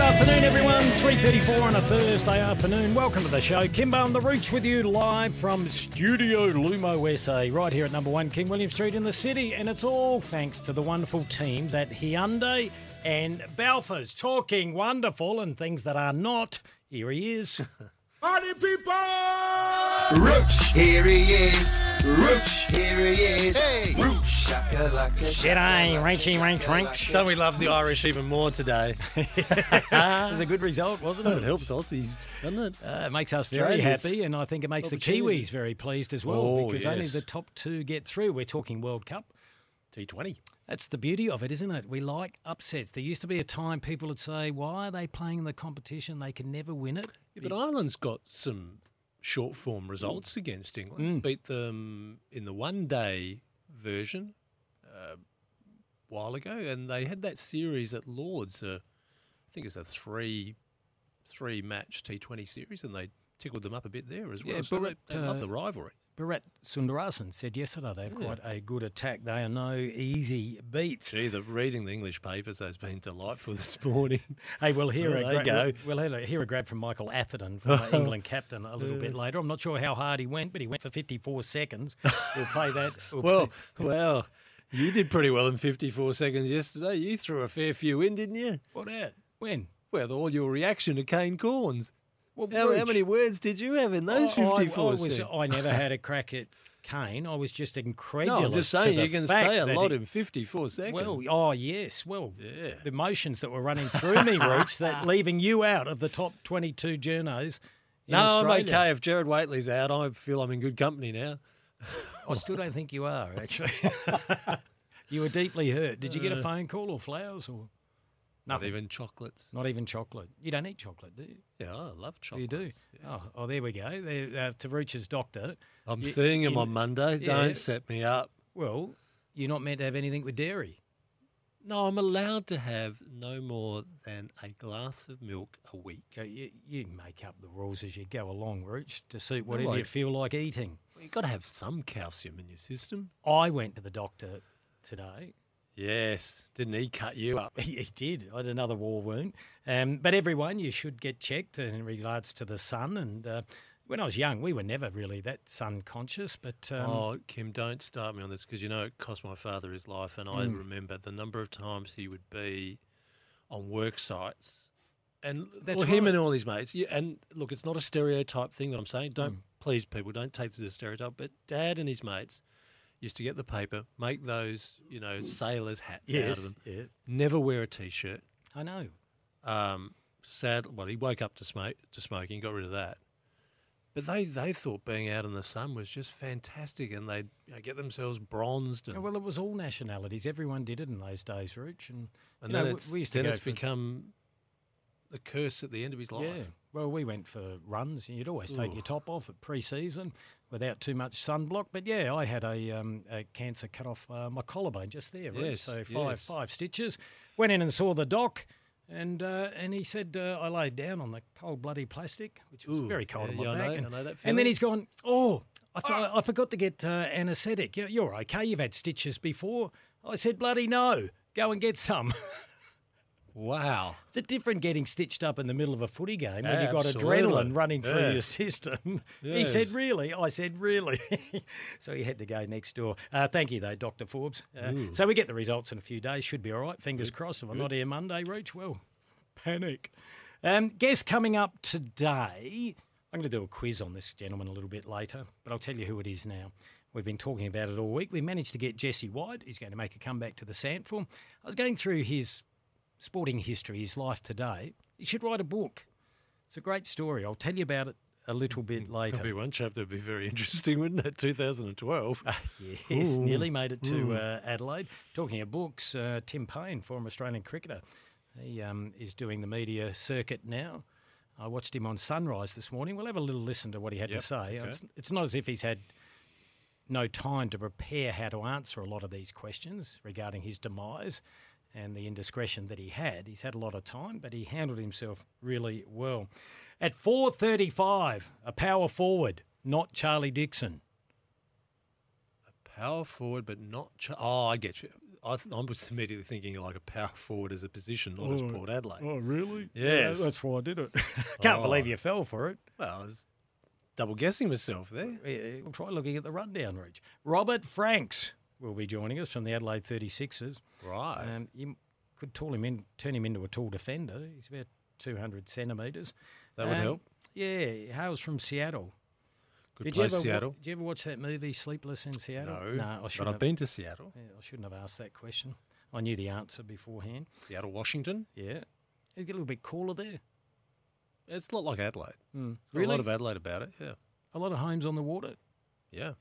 Good afternoon, everyone. 3.34 on a Thursday afternoon. Welcome to the show. Kimbo and The Rooch with you live from Studio Lumo SA, right here at number one King William Street in the city. And it's all thanks to the wonderful teams at Hyundai and Balfours. Talking wonderful and things that are not. Here he is. Party people! Rooch, here he is. Rooch, here he is. Hey, Rooch, shakalaka. G'day, Rachy Ranch Ranch. Don't we love the Irish even more today? it was a good result, wasn't it? it helps Aussies, doesn't it? Uh, it makes us very happy, and I think it makes the. Kiwis very pleased as well Oh, because only yes. the top two get through. We're talking World Cup. T20. That's the beauty of it, isn't it? We like upsets. There used to be a time people would say, "Why are they playing in the competition? They can never win it." Yeah, but Ireland's got some short form Mm. results against England. Beat them in the one day version uh, a while ago, and they had that series at Lords. Uh, I think it's a three three match T20 series, and they tickled them up a bit there as well. Yeah, so Barrett, they, they love uh, the rivalry. Bharat Sundaresan said yesterday they have Yeah. quite a good attack. They are no easy beats. Gee, the reading the English papers has been delightful this morning. Hey, we'll hear There a gra- go. We'll, we'll hear a- grab from Michael Atherton, former England captain, a little bit later. I'm not sure how hard he went, but he went for 54 seconds. We'll play that. We'll Well, play- well, you did pretty well in 54 seconds yesterday. You threw a fair few in, didn't you? what at? When? Well, all your reaction to Kane Cornes. Well, How, how many words did you have in those I- I- 54 I, was, seconds? I never had a crack at Kane. I was just incredulous. No, I'm just to saying you can say a lot in 54 seconds. Well, oh yes. Well, Yeah. the emotions that were running through me, Rooch, that leaving you out of the top 22 journos. In no, I'm okay. If Gerard Whateley's out, I feel I'm in good company now. I still don't think you are actually. you were deeply hurt. Did you Uh. get a phone call or flowers or Not even chocolates. Not even chocolate. You don't eat chocolate, do you? Yeah, I love chocolate. you do. Yeah. Oh, oh, there we go. There, uh, to Rooch's doctor. I'm You- seeing him you- on Monday. yeah. Don't set me up. Well, you're not meant to have anything with dairy. No, I'm allowed to have no more than a glass of milk a week. You, you make up the rules as you go along, Rooch, to suit whatever I- you feel like eating. You've got to have some calcium in your system. I went to the doctor today. Yes. Didn't he cut you up? He, he did. I had another war wound. Um, but everyone, you should get checked in regards to the sun. And uh, when I was young, we were never really that sun conscious. But um, oh, Kim, don't start me on this because you know it cost my father his life, and I remember the number of times he would be on work sites, and That's well, him and all his mates. Yeah, and look, it's not a stereotype thing that I'm saying. Don't Mm. please, people, don't take this as a stereotype. But Dad and his mates used to get the paper, make those you know sailors hats out of them, yeah, never wear a t-shirt. I know. Um, sad. Well, he woke up to smoke to smoking, got rid of that. But they, they thought being out in the sun was just fantastic, and they'd you know, get themselves bronzed. And, Oh, well, it was all nationalities. Everyone did it in those days, Rooch. And, and then know, it's, we used to then it's become the curse at the end of his life. Yeah. Well, we went for runs. and You'd always take Ooh. your top off at pre-season without too much sunblock. But yeah, I had a, um, a cancer cut off uh, my collarbone just there. Rooch. Yes, So five yes. five stitches. Went in and saw the doc. And uh, and he said uh, I laid down on the cold bloody plastic, which was Ooh, very cold yeah, on my yeah, I back. know- and, I know that and then he's gone, oh, I, th- I forgot to get uh, anaesthetic. You're, you're okay. You've had stitches before. I said, bloody no. Go and get some. Wow. It's a different getting stitched up in the middle of a footy game when you've got adrenaline running through your system. He said, Really? I said, Really? so he had to go next door. Uh, thank you, though, Dr. Forbes. Uh, so we get the results in a few days. Should be all right. Fingers crossed. If I'm not here Monday, Reach, well, panic. Um, guest coming up today. I'm going to do a quiz on this gentleman a little bit later, but I'll tell you who it is now. We've been talking about it all week. We managed to get Jesse White. He's going to make a comeback to the SANFL. I was going through his sporting history, his life today. He should write a book. It's a great story. I'll tell you about it a little bit later. That'd one chapter. Would be very interesting, wouldn't it? 2012. Yes, Ooh. nearly made it to uh, Adelaide. Talking of books, uh, Tim Paine, former Australian cricketer, he um, is doing the media circuit now. I watched him on Sunrise this morning. We'll have a little listen to what he had Yep, to say. okay. It's, it's not as if he's had no time to prepare how to answer a lot of these questions regarding his demise and the indiscretion that he had. He's had a lot of time, but he handled himself really well. At 4.35, a power forward, not Charlie Dixon. A power forward, but not. Ch- oh, I get you. I, th- I was immediately thinking like a power forward as a position, not as Oh, Port Adelaide. Oh, really? Yes. Yeah, that's why I did it. Can't Oh. believe you fell for it. Well, I was double guessing myself there. Yeah, We'll try looking at the rundown, Reach. Robert Franks will be joining us from the Adelaide 36ers. Right. Um, you could tall him in, turn him into a tall defender. He's about 200 centimetres. That would Um, help. Yeah, he hails from Seattle. Good did place, you ever, Seattle. Did you ever watch that movie Sleepless in Seattle? No, no I but shouldn't I've have- been to Seattle. Yeah, I shouldn't have asked that question. I knew the answer beforehand. Seattle, Washington. Yeah. It get a little bit cooler there. It's a lot like Adelaide. Mm. Really? A lot of Adelaide about it. Yeah. A lot of homes on the water. Yeah.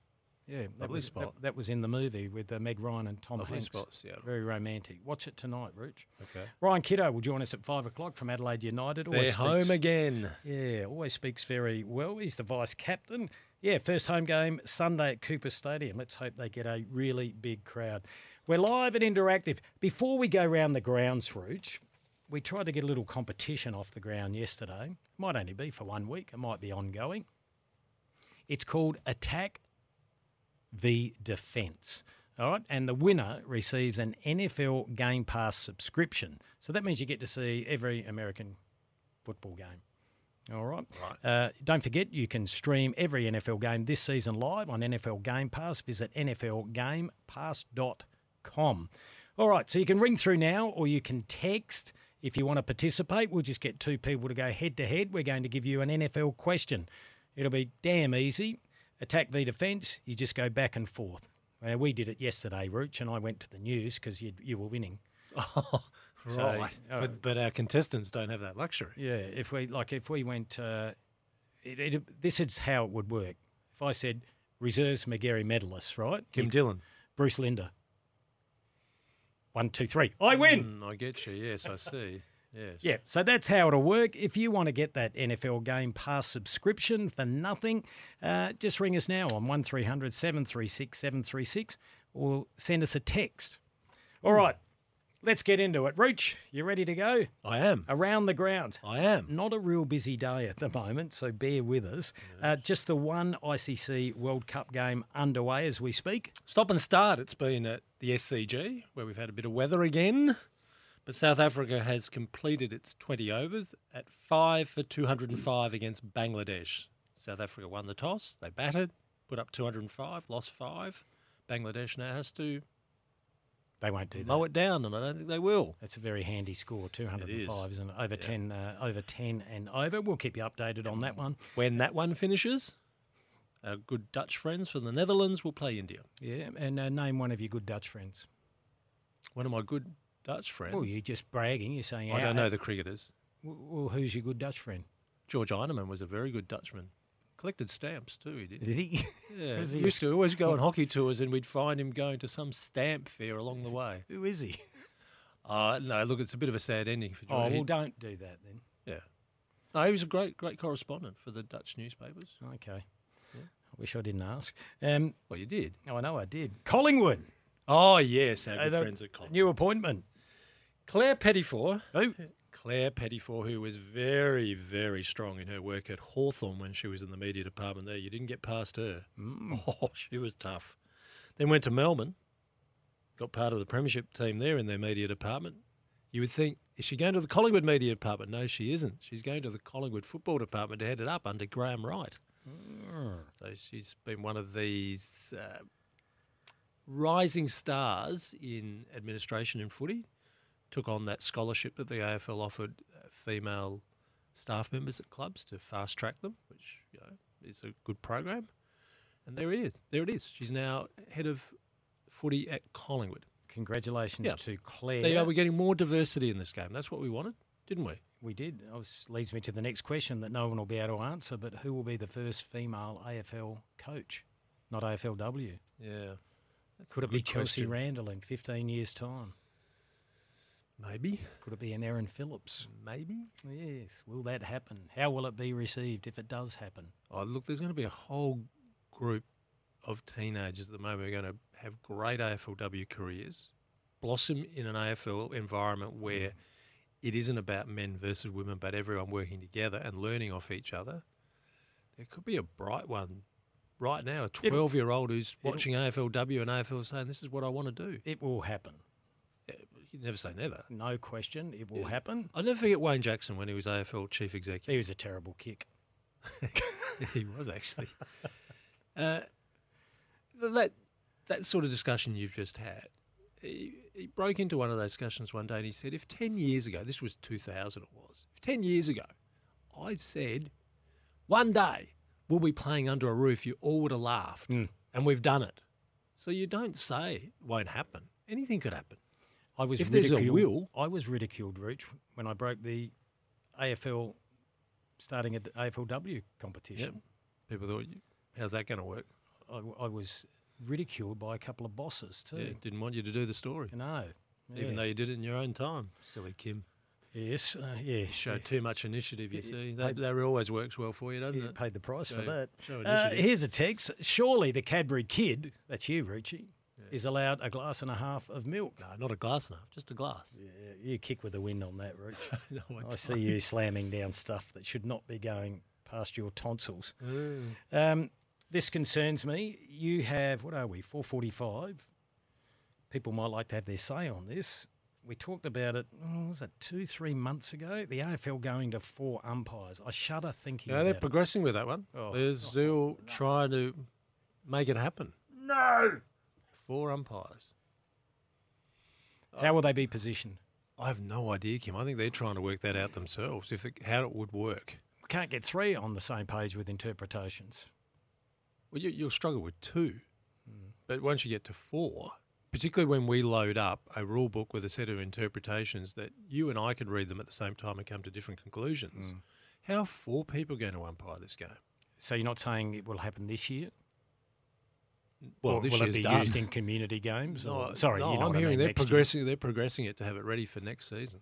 Yeah, that Lovely was, spot. That, that was in the movie with uh, Meg Ryan and Tom Lovely Hanks. spot, Seattle. Very romantic. Watch it tonight, Rooch. Okay. Ryan Kitto will join us at five o'clock from Adelaide United. They're Always home again. Yeah, always speaks very well. He's the vice captain. Yeah, first home game Sunday at Cooper Stadium. Let's hope they get a really big crowd. We're live and interactive. Before we go round the grounds, Rooch, we tried to get a little competition off the ground yesterday. Might only be for one week. It might be ongoing. It's called Attack v Defence. All right, and the winner receives an NFL Game Pass subscription. So that means you get to see every American football game. All right. Uh, don't forget, you can stream every NFL game this season live on NFL Game Pass. Visit NFLGamePass.com. All right, so you can ring through now or you can text if you want to participate. We'll just get two people to go head to head. We're going to give you an NFL question. It'll be damn easy. Attack v defence, you just go back and forth. Uh, we did it yesterday, Rooch, and I went to the news because you, you were winning. Oh, So, right. uh, but, but our contestants don't have that luxury. Yeah, if we like, if we went, uh, it, it, this is how it would work. If I said reserves Magarey medalists, right? Kim You'd- Dillon. Bruce Linder. One, two, three. I win. Mm, I get you. Yes, I see. Yes. Yeah, so that's how it'll work. If you want to get that NFL Game Pass subscription for nothing, uh, just ring us now on 1300 736 736 or send us a text. All right, let's get into it. Reach, you ready to go? I am. Around the grounds. I am. Not a real busy day at the moment, so bear with us. Uh, just the one ICC World Cup game underway as we speak. Stop and start. It's been at the SCG where we've had a bit of weather again. But South Africa has completed its 20 overs at 5 for 205 against Bangladesh. South Africa won the toss. They batted, put up 205, lost 5. Bangladesh now has to They won't do that. mow it down, and I don't think they will. That's a very handy score, 205, is. isn't it? Over Yeah. 10, uh, over 10 and over. We'll keep you updated on that one. When that one finishes, our good Dutch friends from the Netherlands will play India. Yeah, and uh, name one of your good Dutch friends. One of my good Dutch friends. Well, you're just bragging. You're saying, I don't know the cricketers. Well, who's your good Dutch friend? George Einerman was a very good Dutchman. Collected stamps too, he did. Did he? Yeah, he used to always go on hockey tours, and we'd find him going to some stamp fair along the way. Who is he? Uh, no, look, it's a bit of a sad ending for George. Oh, well, don't do that then. yeah. No, he was a great, great correspondent for the Dutch newspapers. Okay. I wish I didn't ask. Um, Well, you did. oh, I know I did. Collingwood. Oh, yes, our Uh, good friends at Collingwood. New appointment. Claire Pettifor. Who? Claire Pettifor, who was very, very strong in her work at Hawthorn when she was in the media department there. You didn't get past her. Oh, she was tough. Then went to Melbourne, got part of the premiership team there in their media department. You would think, is she going to the Collingwood media department? No, she isn't. She's going to the Collingwood football department to head it up under Graham Wright. So she's been one of these uh, rising stars in administration in footy. Took on that scholarship that the AFL offered uh, female staff members at clubs to fast track them, which you know is a good program. And there it is. There it is. She's now head of footy at Collingwood. Congratulations Yeah. to Claire. There you go. We're getting more diversity in this game. That's what we wanted, didn't we? We did. That leads me to the next question that no one will be able to answer, but who will be the first female AFL coach? Not AFLW. Yeah. That's Could it be Chelsea question. Randall in 15 years' time? Maybe. Could it be an Erin Phillips? Maybe. Yes. Will that happen? How will it be received if it does happen? Oh, look, there's going to be a whole group of teenagers at the moment who are going to have great AFLW careers, blossom in an AFL environment where mm. it isn't about men versus women, but everyone working together and learning off each other. There could be a bright one right now, a 12 year old who's watching AFLW and AFL saying, This is what I want to do. It will happen. You never say never. No question. It will Yeah. happen. I'll never forget Wayne Jackson when he was AFL chief executive. He was a terrible kick. he was actually. Uh, that that sort of discussion you've just had. He, he broke into one of those discussions one day and he said, "If ten years ago, this was two thousand, it was. If ten years ago, I said, one day we'll be playing under a roof, you all would have laughed, Hmm. and we've done it. So you don't say it won't happen. Anything could happen. I was If there's a ridiculed. will- I was ridiculed, Rooch, when I broke the AFL starting at AFLW competition. People thought, "How's that going to work?" I, I was ridiculed by a couple of bosses too. Yeah, didn't want you to do the story, No, even though you did it in your own time. Silly Kim. yes, uh, yeah, Show yeah. too much initiative, you Yeah, see. That, that always works well for you, doesn't You it? paid the price for that. Uh, here's a text. Surely the Cadbury kid, that's you, Rucci, is allowed a glass and a half of milk. No, not a glass and a half, just a glass. Yeah, you kick with the wind on that, Rooch. No, I I don't. see you slamming down stuff that should not be going past your tonsils. Mm. Um, this concerns me. You have what are we? Four forty-five. People might like to have their say on this. We talked about it. oh, was it two, three months ago? The AFL going to four umpires. I shudder thinking. No, they're about it. progressing with that one. Oh, they're still trying to make it happen. No. Four umpires. How will they be positioned? I have no idea, Kim. I think they're trying to work that out themselves, if it, how it would work. We can't get three on the same page with interpretations. Well, you, you'll struggle with two. Hmm. But once you get to four, particularly when we load up a rule book with a set of interpretations that you and I could read them at the same time and come to different conclusions, Hmm. how are four people going to umpire this game? So you're not saying it will happen this year? Well, Or this will it be done. used in community games? No, or- sorry, no, you know I'm what I hearing mean, they're next year. progressing. They're progressing it to have it ready for next season.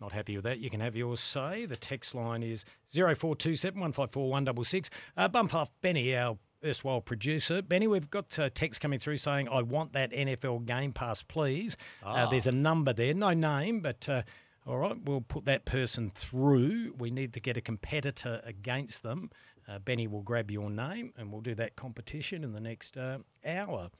Not happy with that. You can have yours say. The text line is 0427 154 166. Uh, bump off Benny, our erstwhile producer. Benny, we've got uh, text coming through saying, I want that NFL Game Pass, please. Uh, Ah. there's a number there, no name, but uh, all right, we'll put that person through. We need to get a competitor against them. Uh, Benny will grab your name and we'll do that competition in the next uh, hour.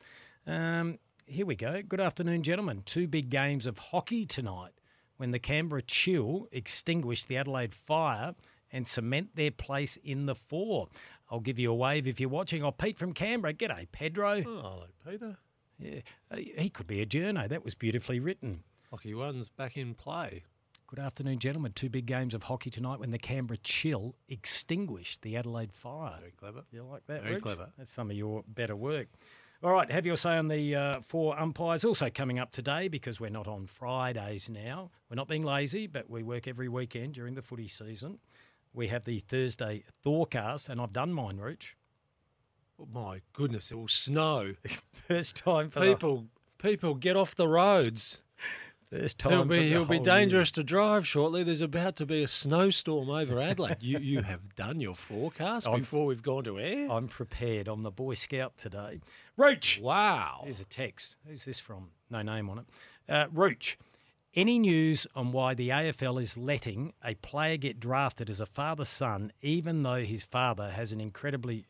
Um, here we go. Good afternoon, gentlemen. Two big games of hockey tonight when the Canberra Chill extinguish the Adelaide Fire and cement their place in the four. I'll give you a wave if you're watching. Oh, Pete from Canberra. G'day, Pedro. Oh, hello, Peter. Yeah, uh, he could be a journo. That was beautifully written. Hockey one's back in play. Good afternoon, gentlemen. Two big games of hockey tonight when the Canberra Chill extinguished the Adelaide Fire. Very clever. You like that? Very Rich? clever. That's some of your better work. All right, have your say on the uh, four umpires. Also coming up today because we're not on Fridays now. We're not being lazy, but we work every weekend during the footy season. We have the Thursday Thorcast, and I've done mine, Rooch. Oh, my goodness, it will snow. First time for people, people, get off the roads. The first time. For be, the it'll be dangerous to drive shortly. There's about to be a snowstorm over Adelaide. you, you have done your forecast I'm- before we've gone to air. I'm prepared. I'm the Boy Scout today. Roach. wow. Here's a text. Who's this from? No name on it. Uh, Rooch, any news on why the AFL is letting a player get drafted as a father son, even though his father has an incredibly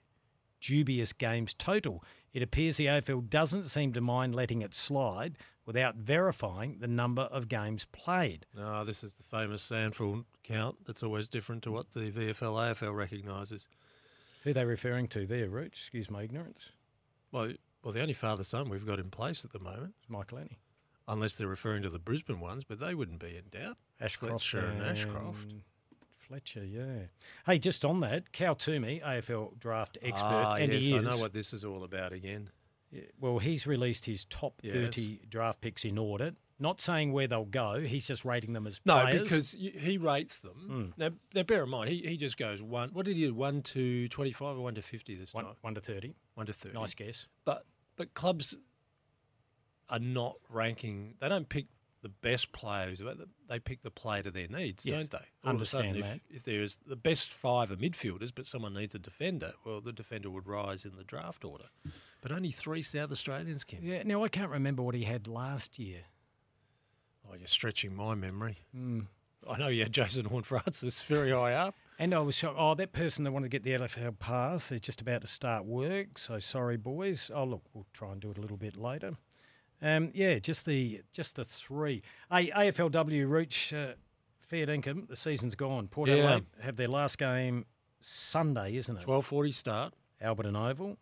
dubious games total? It appears the AFL doesn't seem to mind letting it slide without verifying the number of games played. No, this is the famous SANFL count. That's always different to what the VFL AFL recognises. Who are they referring to there, Rooch? Excuse my ignorance. Well, well, the only father son we've got in place at the moment, is Michalanney. unless they're referring to the Brisbane ones, but they wouldn't be in doubt. Ashcroft Fletcher and Ashcroft. Fletcher, yeah. Hey, just on that, Cal Twomey, AFL draft expert, ah, and yes, he I know what this is all about again. Yeah, Well, he's released his top Yes. 30 draft picks in order. Not saying where they'll go. He's just rating them as No, players. because he rates them. Hmm. Now, now, bear in mind, he, he just goes one. What did he do? One to twenty-five or one to fifty this one, time? one to 30. One to thirty. Nice guess. But but clubs are not ranking. They don't pick the best players. They pick the player to their needs, Yes, don't they? All a sudden, understand if, if there's the best five are midfielders, but someone needs a defender, well, the defender would rise in the draft order. But only three South Australians can. Yeah, now I can't remember what he had last year. Oh, you're stretching my memory. Hmm. I know you had Jason Horne-Francis very high up. And I was shocked. Oh, that person that wanted to get the LFL pass, they're just about to start work. So sorry, boys. Oh, look, we'll try and do it a little bit later. Um, yeah, just the just the three. Hey, AFLW Reach, uh, fair income. The season's gone. Port Yeah. Adelaide have their last game Sunday, isn't it? Twelve forty start. Alberton Oval.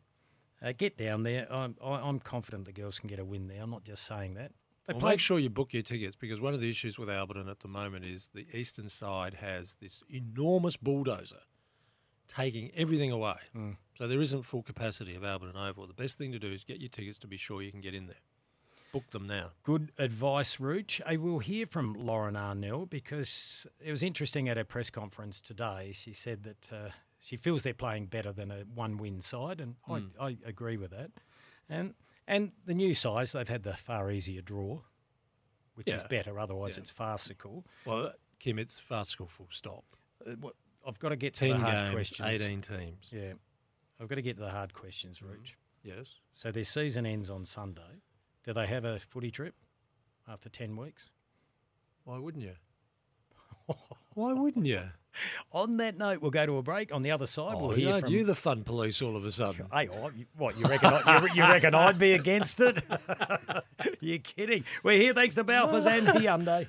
Uh, get down there. I'm, I- I'm confident the girls can get a win there. I'm not just saying that. They Well, played make sure you book your tickets because one of the issues with Alberton at the moment is the eastern side has this enormous bulldozer taking everything away. Mm. So there isn't full capacity of Alberton Oval. The best thing to do is get your tickets to be sure you can get in there. Book them now. Good advice, Rooch. I will hear from Lauren Arnell because it was interesting at her press conference today. She said that uh, she feels they're playing better than a one-win side, and I, I agree with that. And and the new sides, they've had the far easier draw, which is better. Otherwise, Yeah. it's farcical. Well, Kim, it's farcical full stop. Uh, what, I've got to get to Ten the hard games, questions. 18 teams. Yeah, I've got to get to the hard questions, Rooch. Yes. So their season ends on Sunday. Do they have a footy trip after ten weeks? Why wouldn't you? Why wouldn't you? On that note, we'll go to a break. On the other side, Oh, we'll hear aren't from. you the fun police all of a sudden? Hey, oh, you- what you reckon? I, you, you reckon I'd be against it? You're kidding. We're here thanks to Balfours and Hyundai.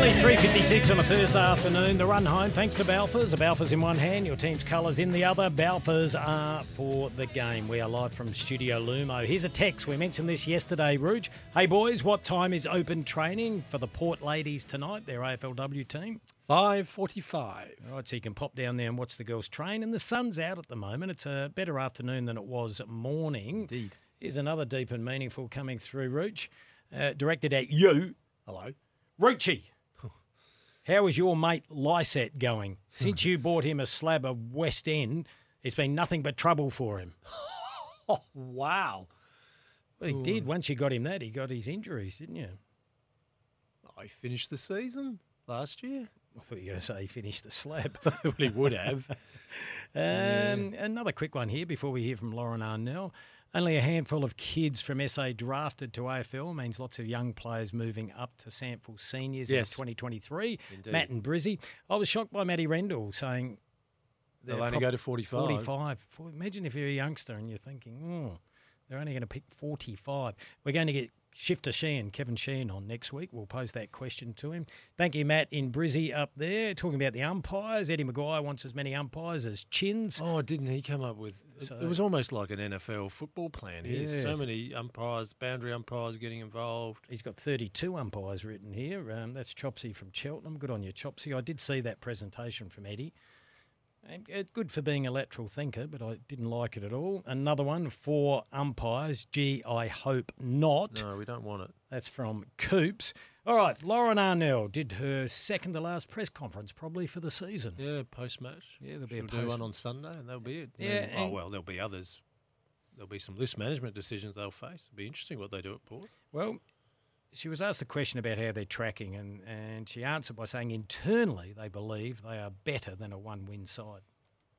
Nearly 3.56 on a Thursday afternoon. The run home, thanks to Balfours. A Balfours in one hand, your team's colours in the other. Balfours are for the game. We are live from Studio Lumo. Here's a text. We mentioned this yesterday, Rouge. Hey, boys, what time is open training for the Port ladies tonight, their AFLW team? 5.45. All right, so you can pop down there and watch the girls train. And the sun's out at the moment. It's a better afternoon than it was morning. Indeed. Here's another deep and meaningful coming through, Rooch. Uh, directed at you, Hello. Roochie. How is your mate Lycett going? Since you bought him a slab of West End, it's been nothing but trouble for him. Oh, wow. Well, he did. Once you got him that, he got his injuries, didn't you? I finished the season last year. I thought you were going to say he finished the slab. well, he would have. Um, Another quick one here before we hear from Lauren Arnell. Only a handful of kids from SA drafted to AFL means lots of young players moving up to SANFL Seniors Yes. in 2023. Indeed. Matt and Brizzy. I was shocked by Matty Rendell saying They'll only go to 45. 45. Imagine if you're a youngster and you're thinking, oh, they're only going to pick 45. We're going to get Shifter Sheehan, Kevin Sheehan on next week. We'll pose that question to him. Thank you, Matt in Brizzy up there. Talking about the umpires. Eddie McGuire wants as many umpires as chins. Oh, didn't he come up with? it- So- it was almost like an NFL football plan here. Yeah. So many umpires, boundary umpires getting involved. He's got 32 umpires written here. Um, that's Chopsy from Cheltenham. Good on you, Chopsy. I did see that presentation from Eddie. And, good for being a lateral thinker, but I didn't like it at all. Another one for umpires. Gee, I hope not. No, we don't want it. That's from Coops. All right, Lauren Arnell did her second to last press conference, probably for the season. Yeah, post match. Yeah, there'll be a She'll do post- one on Sunday, and that'll be it. And Yeah, then- oh well, there'll be others. There'll be some list management decisions they'll face. It'll be interesting what they do at Port. Well, she was asked a question about how they're tracking, and, and she answered by saying internally they believe they are better than a one win side.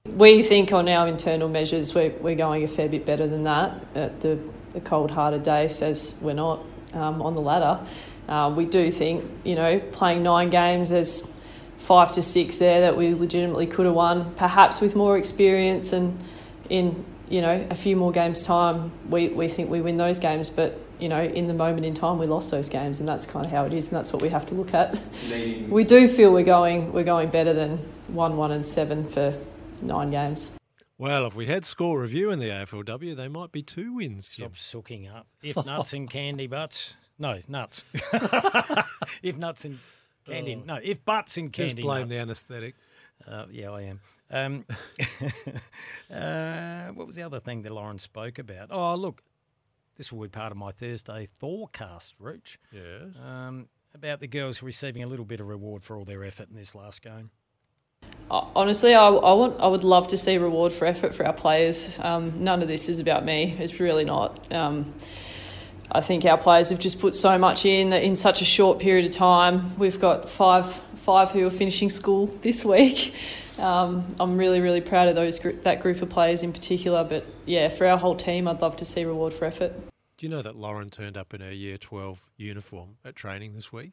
We think on our internal measures we're, we're going a fair bit better than that. The, the cold hearted day says we're not um, on the ladder. Uh, we do think, you know, playing nine games, there's five to six there that we legitimately could have won, perhaps with more experience and in, you know, a few more games' time, we, we think we win those games. But, you know, in the moment in time, we lost those games, and that's kind of how it is, and that's what we have to look at. we do feel we're going, we're going better than 1 1 and 7 for nine games. Well, if we had score review in the AFLW, they might be two wins. Kim. Stop sooking up. If nuts and candy butts. No, nuts. if nuts and candy. Oh. No, if butts and candy. Just candy. blame nuts. the anaesthetic. Uh, yeah, I am. Um, uh, what was the other thing that Lauren spoke about? Oh, look, this will be part of my Thursday Thorcast, Rooch. Yes. Um, about the girls receiving a little bit of reward for all their effort in this last game. Uh, Honestly, I, I want I would love to see reward for effort for our players. Um, none of this is about me. It's really not. Um, I think our players have just put so much in in such a short period of time. We've got five five who are finishing school this week. Um, I'm really really proud of those gr- that group of players in particular. But yeah, for our whole team, I'd love to see reward for effort. Do you know that Lauren turned up in her year 12 uniform at training this week?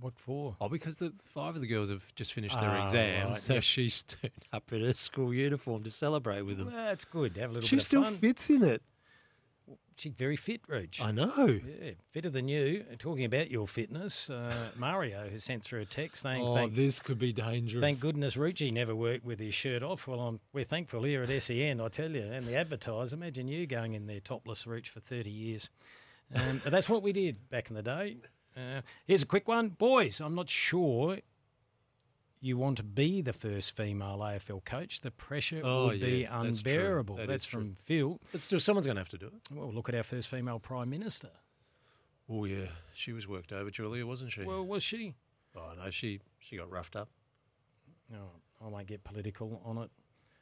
What for? Oh, because the five of the girls have just finished their Ah, exams, right, so yep. she's turned up in her school uniform to celebrate with them. Well, that's good. Have a little she bit of still fun. fits in it. She's very fit, Rooch. I know. Yeah, fitter than you. And Talking about your fitness, uh, Mario has sent through a text saying, Oh, thank, this could be dangerous. thank goodness Rucci never worked with his shirt off. Well, I'm, we're thankful here at SEN, I tell you, and the advertiser. Imagine you going in there topless, Rooch, for 30 years. Um, but that's what we did back in the day. Uh, here's a quick one. Boys, I'm not sure you want to be the first female AFL coach. The pressure Oh, would be yeah, that's unbearable. That That's is true. from Phil. But still, someone's going to have to do it. Well, look at our first female Prime Minister. Oh, yeah. She was worked over, Julia, wasn't she? Well, was she? oh, no, she, she got roughed up. No, I won't get political on it.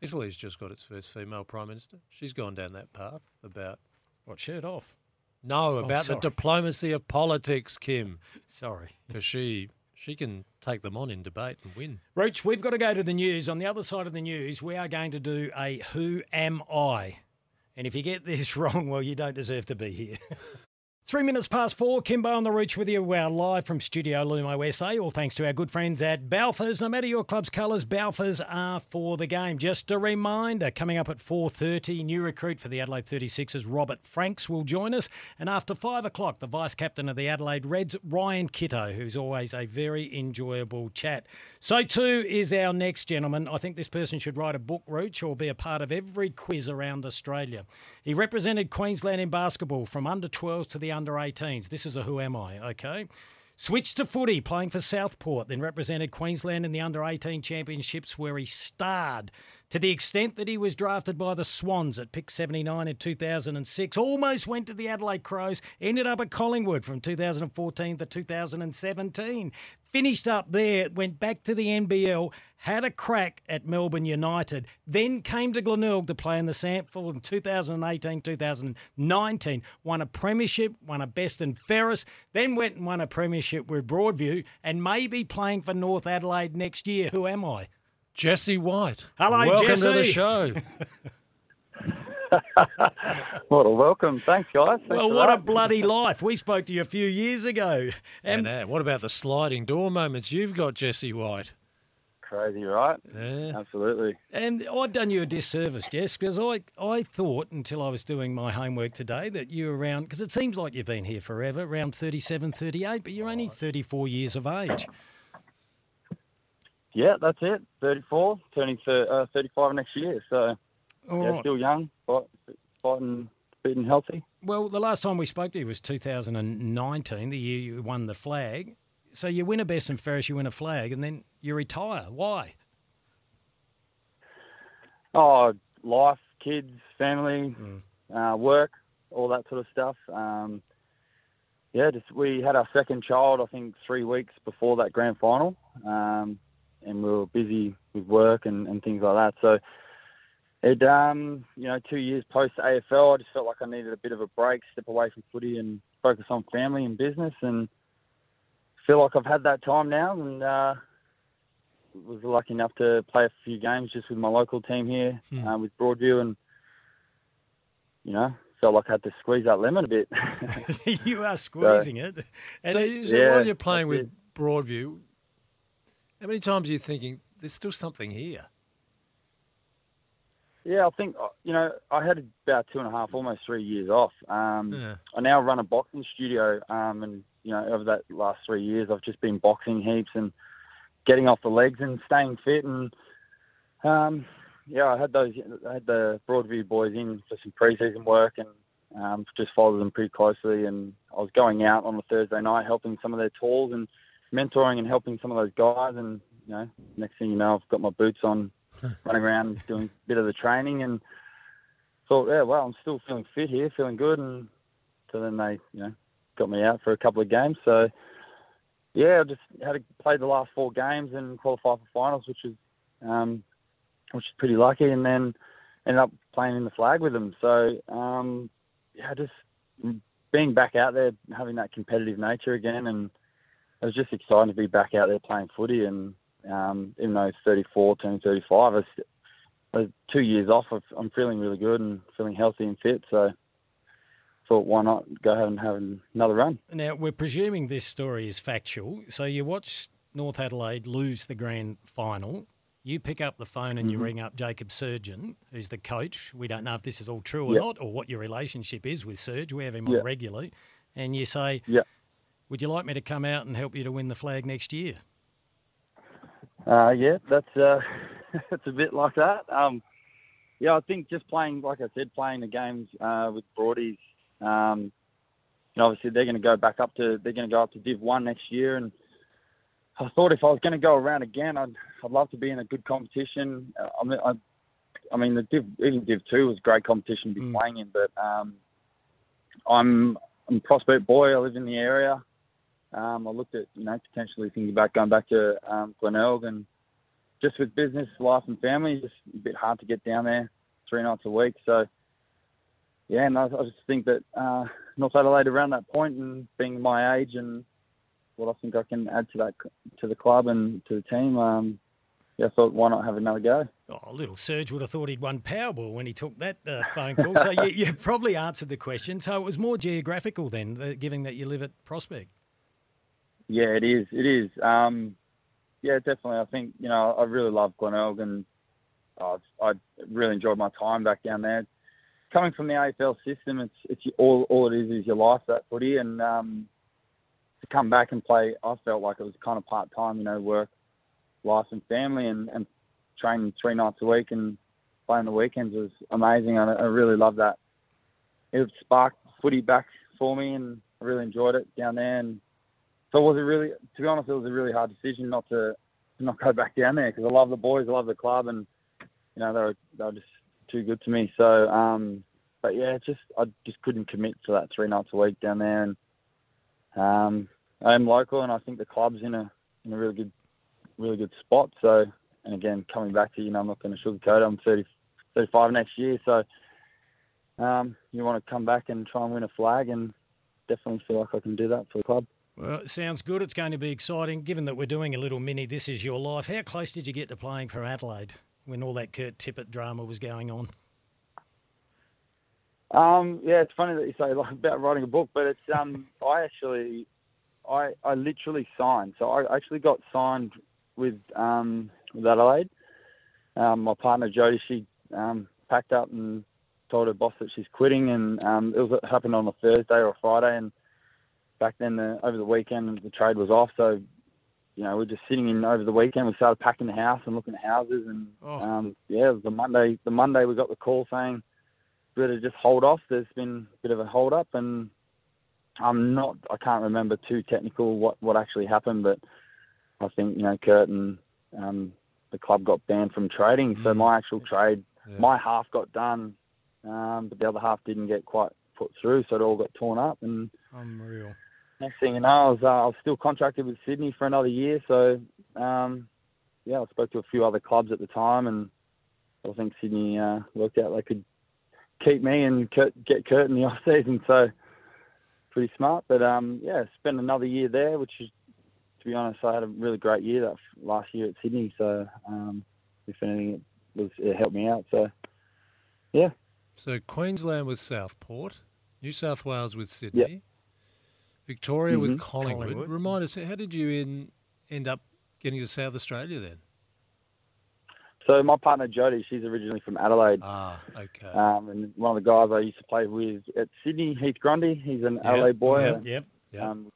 Italy's just got its first female prime minister. She's gone down that path about. What, shirt off? No, Oh, about the diplomacy of politics, Kim. Sorry. Because she, she can take them on in debate and win. Roach, we've got to go to the news. On the other side of the news, we are going to do a Who Am I? And if you get this wrong, well, you don't deserve to be here. Three minutes past four, Kimbo on the Reach with you. We're live from Studio Lumo SA, all thanks to our good friends at Balfours. No matter your club's colours, Balfours are for the game. Just a reminder, coming up at 4.30, new recruit for the Adelaide 36ers, Robert Franks, will join us. And after five o'clock, the vice-captain of the Adelaide Reds, Ryan Kitto, who's always a very enjoyable chat. So too is our next gentleman. I think this person should write a book, Roach, or be a part of every quiz around Australia. He represented Queensland in basketball from under 12s to the under 18s. This is a Who Am I, okay? Switched to footy, playing for Southport, then represented Queensland in the under 18 championships where he starred to the extent that he was drafted by the Swans at pick 79 in 2006. Almost went to the Adelaide Crows, ended up at Collingwood from 2014 to 2017. Finished up there, went back to the NBL, had a crack at Melbourne United, then came to Glenelg to play in the SANFL in 2018 2019. Won a premiership, won a best and fairest, then went and won a premiership with Broadview, and may be playing for North Adelaide next year. Who am I? Jesse White. Hello, Jesse Welcome to the show. What a welcome. Thanks, guys. Thanks Well, for what a bloody life. We spoke to you a few years ago. and uh, what about the sliding door moments you've got, Jesse White? Crazy, right? Yeah. Absolutely. And I've done you a disservice, Jess, because I, I thought until I was doing my homework today that you were around, because it seems like you've been here forever, around 37, 38, but you're only 34 years of age. Yeah, that's it. 34, turning thir- uh, 35 next year. So, All yeah, right. still young, fight, fighting, fit and healthy. Well, the last time we spoke to you was 2019, the year you won the flag. So you win a best and fairest, you win a flag, and then you retire. Why? Oh, life, kids, family, uh, work, all that sort of stuff. Um, yeah, just we had our second child, I think, three weeks before that grand final, um, and we were busy with work and, and things like that. So, it, um, you know, two years post AFL, I just felt like I needed a bit of a break, step away from footy, and focus on family and business. And feel like I've had that time now, and uh, was lucky enough to play a few games just with my local team here Hmm. uh, with Broadview, and you know, felt like I had to squeeze that lemon a bit. you are squeezing it. And so, it- so Yeah, while you're playing that's with Broadview, how many times are you thinking there's still something here? Yeah, I think uh, you know I had about two and a half, almost three years off. Um, Yeah. I now run a boxing studio, um, and you know over that last three years, I've just been boxing heaps and getting off the legs and staying fit. And um, yeah, I had those, I had the Broadview boys in for some preseason work and um, just followed them pretty closely. And I was going out on a Thursday night helping some of their tools and mentoring and helping some of those guys. And you know, next thing you know, I've got my boots on running around doing a bit of the training and thought, yeah, well, I'm still feeling fit here, feeling good, and so then they, you know, got me out for a couple of games. So yeah, I just had to play the last four games and qualify for finals, which is um, which is pretty lucky, and then ended up playing in the flag with them. So um, yeah, just being back out there, having that competitive nature again, and it was just exciting to be back out there playing footy. And um, even though it's 34, turning 35, I was, two years off. I'm feeling really good and feeling healthy and fit. So thought, why not go ahead and have another run? Now, we're presuming this story is factual. So you watch North Adelaide lose the grand final. You pick up the phone and you Mhm. ring up Jacob Surjan, who's the coach. We don't know if this is all true or Yep. not, or what your relationship is with Surge. We have him on regularly. And you say, Yep. Would you like me to come out and help you to win the flag next year? Uh, yeah, that's uh, that's a bit like that. Um, yeah, I think just playing, like I said, playing the games uh, with Broadies. Um, you know, obviously they're going to go back up to they're going to go up to Div One next year, and I thought if I was going to go around again, I'd I'd love to be in a good competition. Uh, I mean, I, I mean the Div even Div Two was great competition to be playing in, but um, I'm I'm a prospect boy. I live in the area. Um, I looked at you know potentially thinking about going back to um, Glenelg and just with business, life, and family, just a bit hard to get down there three nights a week. So yeah, and I, I just think that uh, North Adelaide around that point and being my age and what I think I can add to that to the club and to the team. Um, yeah, I thought why not have another go? Oh, little Serge would have thought he'd won Powerball when he took that uh, phone call. So you, you probably answered the question. So it was more geographical then, uh, given that you live at Prospect. Yeah, it is. It is. Um, yeah, definitely. I think you know I really love Glenelg and uh, I really enjoyed my time back down there. Coming from the AFL system, it's it's all all it is is your life that footy, and um, to come back and play, I felt like it was kind of part time. You know, work, life, and family, and and training three nights a week and playing the weekends was amazing. I, I really loved that. It sparked footy back for me, and I really enjoyed it down there. And so it was a really, to be honest, it was a really hard decision not to, to not go back down there because I love the boys, I love the club, and you know they were they were just too good to me. So, um, but yeah, just I just couldn't commit to that three nights a week down there, and um, I'm local, and I think the club's in a in a really good really good spot. So, and again, coming back to you know I'm not going to sugarcoat. it, I'm 30, 35 next year, so um, you want to come back and try and win a flag, and definitely feel like I can do that for the club. Well, it sounds good. It's going to be exciting. Given that we're doing a little mini This Is Your Life, how close did you get to playing for Adelaide when all that Kurt Tippett drama was going on? Um, yeah, it's funny that you say like, about writing a book, but it's um, I actually, I I literally signed. So I actually got signed with um with Adelaide. Um, my partner Jodie, she um packed up and told her boss that she's quitting, and um, it was it happened on a Thursday or a Friday, and back then the, over the weekend the trade was off, so you know we're just sitting in over the weekend. We started packing the house and looking at houses, and Oh. um, yeah, the Monday. The Monday we got the call saying better just hold off. There's been a bit of a hold up, and I'm not. I can't remember too technical what what actually happened, but I think you know Kurt and um, the club got banned from trading. So my actual trade, Yeah. my half got done, um, but the other half didn't get quite put through, so it all got torn up. And Unreal. Next thing you know, I was uh, I was still contracted with Sydney for another year. So um, yeah, I spoke to a few other clubs at the time, and I think Sydney uh, worked out they could keep me and get Kurt in the off season. So pretty smart. But um, yeah, spent another year there, which is to be honest. I had a really great year that last year at Sydney. So um, if anything, it was it helped me out. So yeah. So Queensland with Southport, New South Wales with Sydney, Victoria with Mhm. Collingwood. Collingwood. Remind us, how did you in, end up getting to South Australia then? So my partner Jody, she's originally from Adelaide. Ah, okay. Um, and one of the guys I used to play with at Sydney, Heath Grundy, he's an Adelaide boy. Yep, yep. Yep. Um,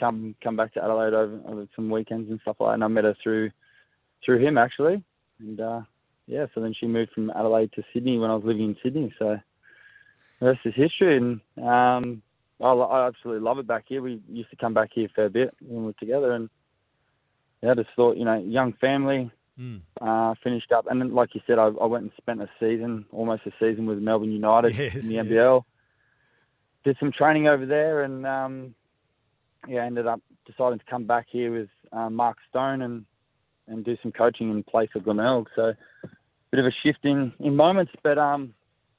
come come back to Adelaide over, over some weekends and stuff like that. And I met her through through him actually. And uh, yeah, so then she moved from Adelaide to Sydney when I was living in Sydney. So the rest is history. And um, I, I absolutely love it back here. We used to come back here a fair bit when we were together. And yeah, I just thought, you know, young family, Mm. uh, finished up, and then, like you said, I, I went and spent a season, almost a season with Melbourne United Yes, in the yeah. NBL. Did some training over there, and um, yeah, ended up deciding to come back here with um, Mark Stone and and do some coaching and play for Glenelg. So, a bit of a shift in, in moments, but um,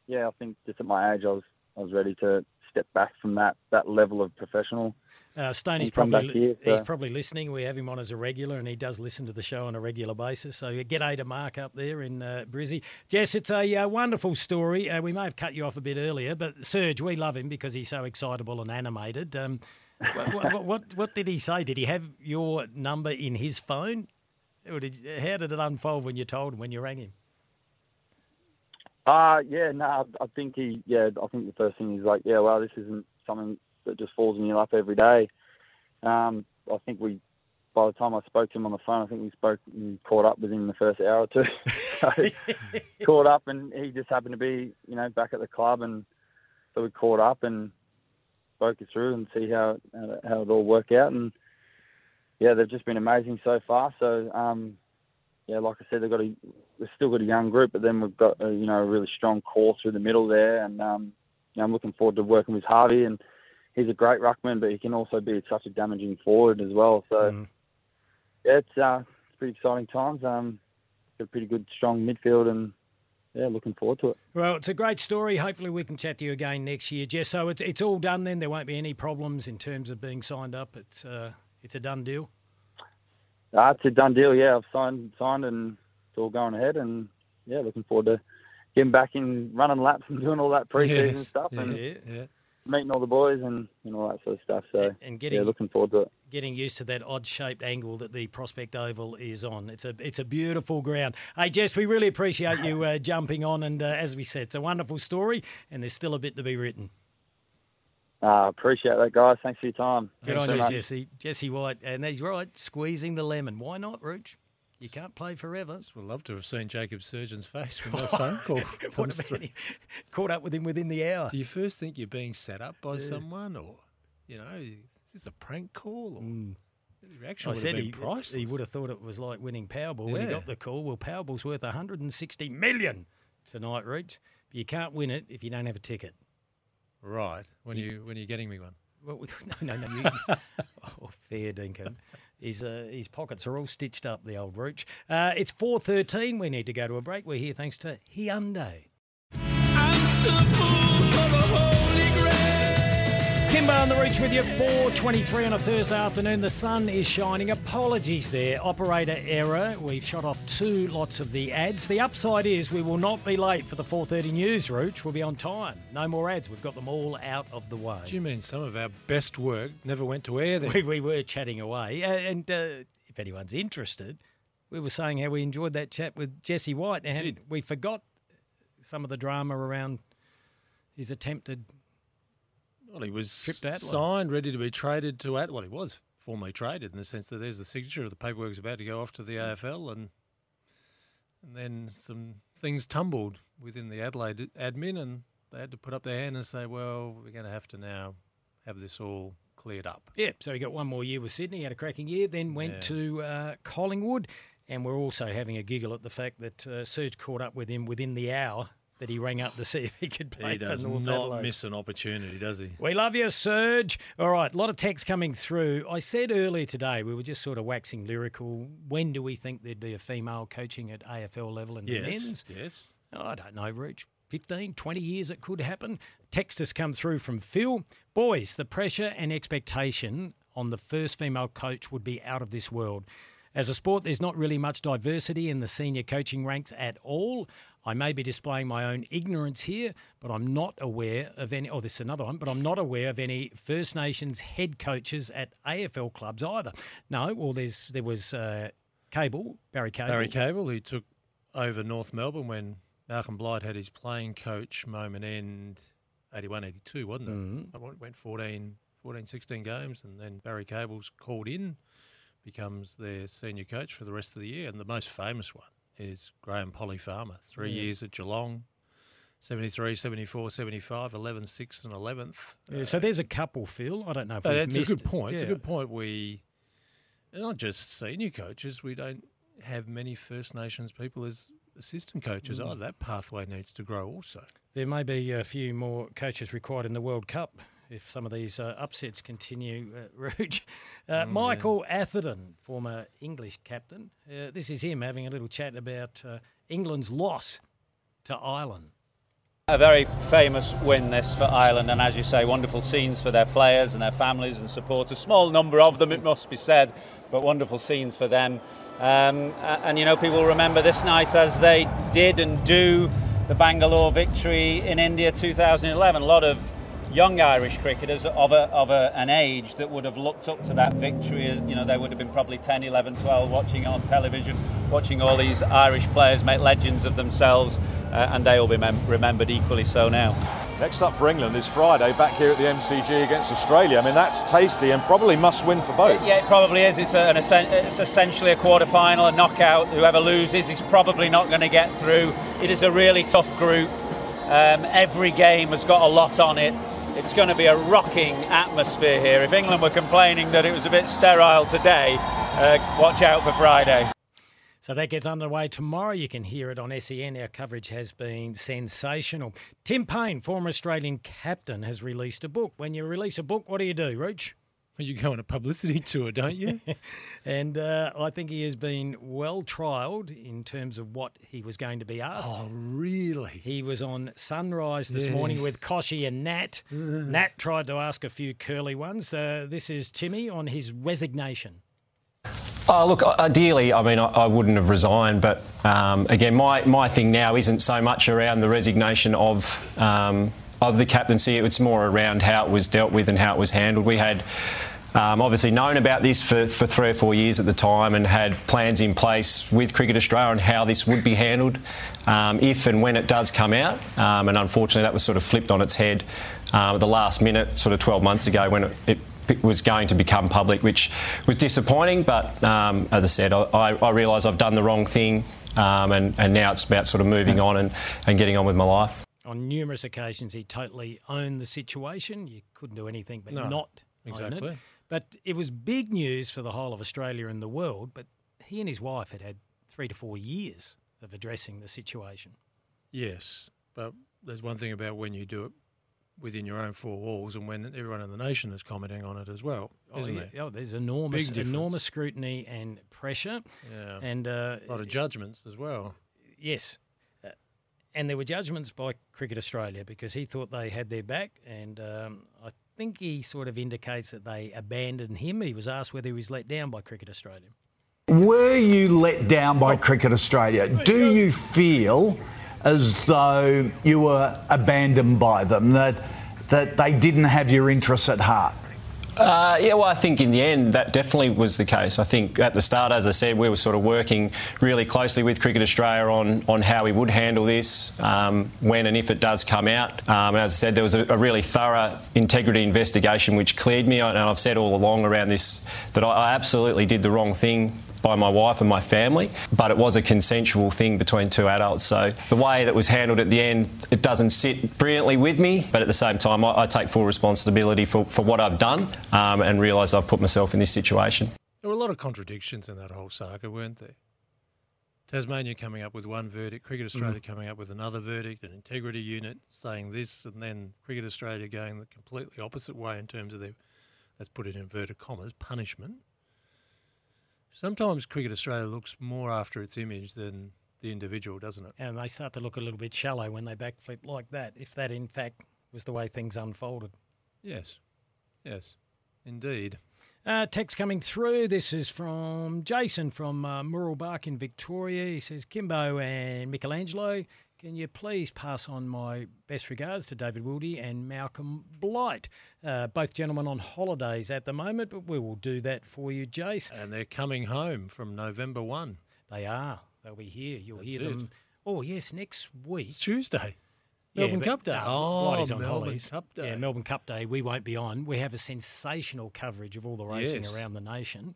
yeah, I think just at my age, I was I was ready to step back from that that level of professional. Uh, Stoney's probably here, he's probably listening. We have him on as a regular, and he does listen to the show on a regular basis. So get A to Mark up there in uh, Brizzy. Jess, it's a uh, wonderful story. Uh, we may have cut you off a bit earlier, but Serge, we love him because he's so excitable and animated. Um, what, what, what what did he say? Did he have your number in his phone? Or did, how did it unfold when you told him when you rang him? Uh yeah, no, I think he, yeah, I think the first thing he's like, yeah, well, this isn't something that just falls in your lap every day. Um, I think we, by the time I spoke to him on the phone, I think we spoke and caught up within the first hour or two. so caught up, and he just happened to be, you know, back at the club, and so we caught up and spoke it through and see how how, how it all worked out, and yeah, they've just been amazing so far. So um, yeah, like I said, they've got a we've still got a young group, but then we've got a, you know a really strong core through the middle there, and um, you know, I'm looking forward to working with Harvey, and he's a great ruckman, but he can also be such a damaging forward as well. So Mm. yeah, it's uh, it's pretty exciting times. Um, got a pretty good strong midfield, and yeah, looking forward to it. Well, it's a great story. Hopefully, we can chat to you again next year, Jess. So it's it's all done then. There won't be any problems in terms of being signed up. It's uh, it's a done deal. It's a done deal. Yeah, I've signed signed, and it's all going ahead, and yeah, looking forward to getting back in running laps and doing all that preseason Yes, stuff, and Yeah. Yeah. meeting all the boys and, and all that sort of stuff. So And getting yeah, looking forward to it. getting used to that odd shaped angle that the Prospect Oval is on. It's a it's a beautiful ground. Hey Jess, we really appreciate you uh, jumping on, and uh, as we said, it's a wonderful story, and there's still a bit to be written. Uh, appreciate that, guys. Thanks for your time. Good Thanks on so you, much. Jesse. Jesse White, and he's right, squeezing the lemon. Why not, Rooch? You can't play forever. We'd love to have seen Jacob Surjan's face when that phone call comes through. caught up with him within the hour? Do you first think you're being set up by someone, or you know, is this a prank call? Or the reaction I would said have he, priceless. he would have thought it was like winning Powerball when he got the call. Well, Powerball's worth 160 million tonight, Rooch. But you can't win it if you don't have a ticket. Right. When you when you're getting me one. Well, no, no, no. You, oh, fair dinkum. His, uh, his pockets are all stitched up, the old Rooch. Uh, it's 4.13. We need to go to a break. We're here thanks to Hyundai. Kimbo on the reach with you, 4.23 on a Thursday afternoon. The sun is shining. Apologies there, operator error. We've shot off two lots of the ads. The upside is we will not be late for the 4.30 news, Rooch. We'll be on time. No more ads. We've got them all out of the way. Do you mean some of our best work never went to air then? We, we were chatting away. Uh, and uh, if anyone's interested, we were saying how we enjoyed that chat with Jesse White. And we forgot some of the drama around his attempted Well, he was Trip to Adelaide. signed, ready to be traded to Ad. Well, he was formally traded in the sense that there's the signature. Of the paperwork's about to go off to the AFL, and and then some things tumbled within the Adelaide admin, and they had to put up their hand and say, "Well, we're going to have to now have this all cleared up." Yeah, so he got one more year with Sydney, had a cracking year, then went Yeah. to uh, Collingwood, and we're also having a giggle at the fact that uh, Serge caught up with him within the hour that he rang up to see if he could play He for does North not Adelaide. miss an opportunity, does he? We love you, Serge. All right, a lot of text coming through. I said earlier today we were just sort of waxing lyrical. When do we think there'd be a female coaching at AFL level in the Yes, men's? yes. Oh, I don't know, Rich. 15, 20 years it could happen. Text has come through from Phil. Boys, the pressure and expectation on the first female coach would be out of this world. As a sport, there's not really much diversity in the senior coaching ranks at all. I may be displaying my own ignorance here, but I'm not aware of any. Oh, this is another one, but I'm not aware of any First Nations head coaches at AFL clubs either. No, well, there's there was uh, Cable Barry Cable. Barry Cable, who took over North Melbourne when Malcolm Blight had his playing coach moment end 81 82, wasn't it? Mhm. It went 14, 14, 16 games, and then Barry Cable's called in, becomes their senior coach for the rest of the year. And the most famous one is Graham Polly Farmer, three Yeah. years at Geelong. 73, 74, 75, 11, 6th and 11th. Yeah, so there's a couple, Phil. I don't know if it's a good it. point. It's a good point. We, and not just senior coaches, we don't have many First Nations people as assistant coaches Mm. either. That pathway needs to grow also. There may be a few more coaches required in the World Cup if some of these uh, upsets continue, uh, Rouge. Uh, Mm, Michael Atherton, former English captain. Uh, this is him having a little chat about uh, England's loss to Ireland. A very famous win this for Ireland, and as you say, wonderful scenes for their players and their families and supporters. A small number of them, it must be said, but wonderful scenes for them. Um, and you know, people remember this night as they did and do the Bangalore victory in India 2011. A lot of young Irish cricketers of, a, of a, an age that would have looked up to that victory. As, you know, they would have been probably 10, 11, 12 watching on television, watching all these Irish players make legends of themselves, uh, and they will be mem- remembered equally so now. Next up for England is Friday back here at the MCG against Australia. I mean, that's tasty and probably must win for both. Yeah, it probably is. It's, an, it's essentially a quarter final, a knockout. Whoever loses is probably not going to get through. It is a really tough group. Um, every game has got a lot on it. It's going to be a rocking atmosphere here. If England were complaining that it was a bit sterile today, uh, watch out for Friday. So that gets underway tomorrow. You can hear it on SEN. Our coverage has been sensational. Tim Paine, former Australian captain, has released a book. When you release a book, what do you do, Rooch? Well, you go on a publicity tour, don't you? and uh, I think he has been well trialled in terms of what he was going to be asked. Oh, really? He was on Sunrise this morning with Koshy and Nat. Nat tried to ask a few curly ones. Uh, this is Timmy on his resignation. Oh, look, ideally, I mean, I, I wouldn't have resigned, but um, again, my, my thing now isn't so much around the resignation of um, of the captaincy. It's more around how it was dealt with and how it was handled. We had um, obviously known about this for, for three or four years at the time and had plans in place with Cricket Australia on how this would be handled um, if and when it does come out. Um, and unfortunately, that was sort of flipped on its head um, at the last minute, sort of 12 months ago, when it, it was going to become public, which was disappointing. But um, as I said, I, I, I realise I've done the wrong thing, um, and, and now it's about sort of moving on and, and getting on with my life. On numerous occasions, he totally owned the situation. You couldn't do anything but No, not own exactly. it. But it was big news for the whole of Australia and the world. But he and his wife had had three to four years of addressing the situation. Yes, but there's one thing about when you do it within your own four walls and when everyone in the nation is commenting on it as well, isn't oh, yeah. there? Oh, there's enormous, enormous scrutiny and pressure. Yeah. And uh, a lot of judgments as well. Yes. And there were judgments by Cricket Australia because he thought they had their back. And um, I think he sort of indicates that they abandoned him. He was asked whether he was let down by Cricket Australia. Were you let down by Cricket Australia? Do you feel as though you were abandoned by them, that, that they didn't have your interests at heart? Uh, yeah, well, I think in the end that definitely was the case. I think at the start, as I said, we were sort of working really closely with Cricket Australia on, on how we would handle this um, when and if it does come out. Um, as I said, there was a, a really thorough integrity investigation which cleared me, and I've said all along around this that I, I absolutely did the wrong thing by my wife and my family, but it was a consensual thing between two adults. So the way that was handled at the end, it doesn't sit brilliantly with me, but at the same time, I, I take full responsibility for, for what I've done um, and realise I've put myself in this situation. There were a lot of contradictions in that whole saga, weren't there? Tasmania coming up with one verdict, Cricket Australia coming up with another verdict, an integrity unit saying this, and then Cricket Australia going the completely opposite way in terms of their, let's put it in inverted commas, punishment. Sometimes Cricket Australia looks more after its image than the individual, doesn't it? And they start to look a little bit shallow when they backflip like that, if that in fact was the way things unfolded. Yes, yes, indeed. Uh, text coming through. This is from Jason from uh, Mooroolbark in Victoria. He says, Kimbo and Michelangelo, can you please pass on my best regards to David Wildy and Malcolm Blight? Uh, both gentlemen on holidays at the moment, but we will do that for you, Jace. And they're coming home from November 1. They are. They'll be here. You'll That's hear it. them. Oh, yes, next week. It's Tuesday. Melbourne but- Cup Day. no, Oh, Melbourne holidays. Cup Day. Yeah, Melbourne Cup Day. We won't be on. We have a sensational coverage of all the racing Yes. around the nation.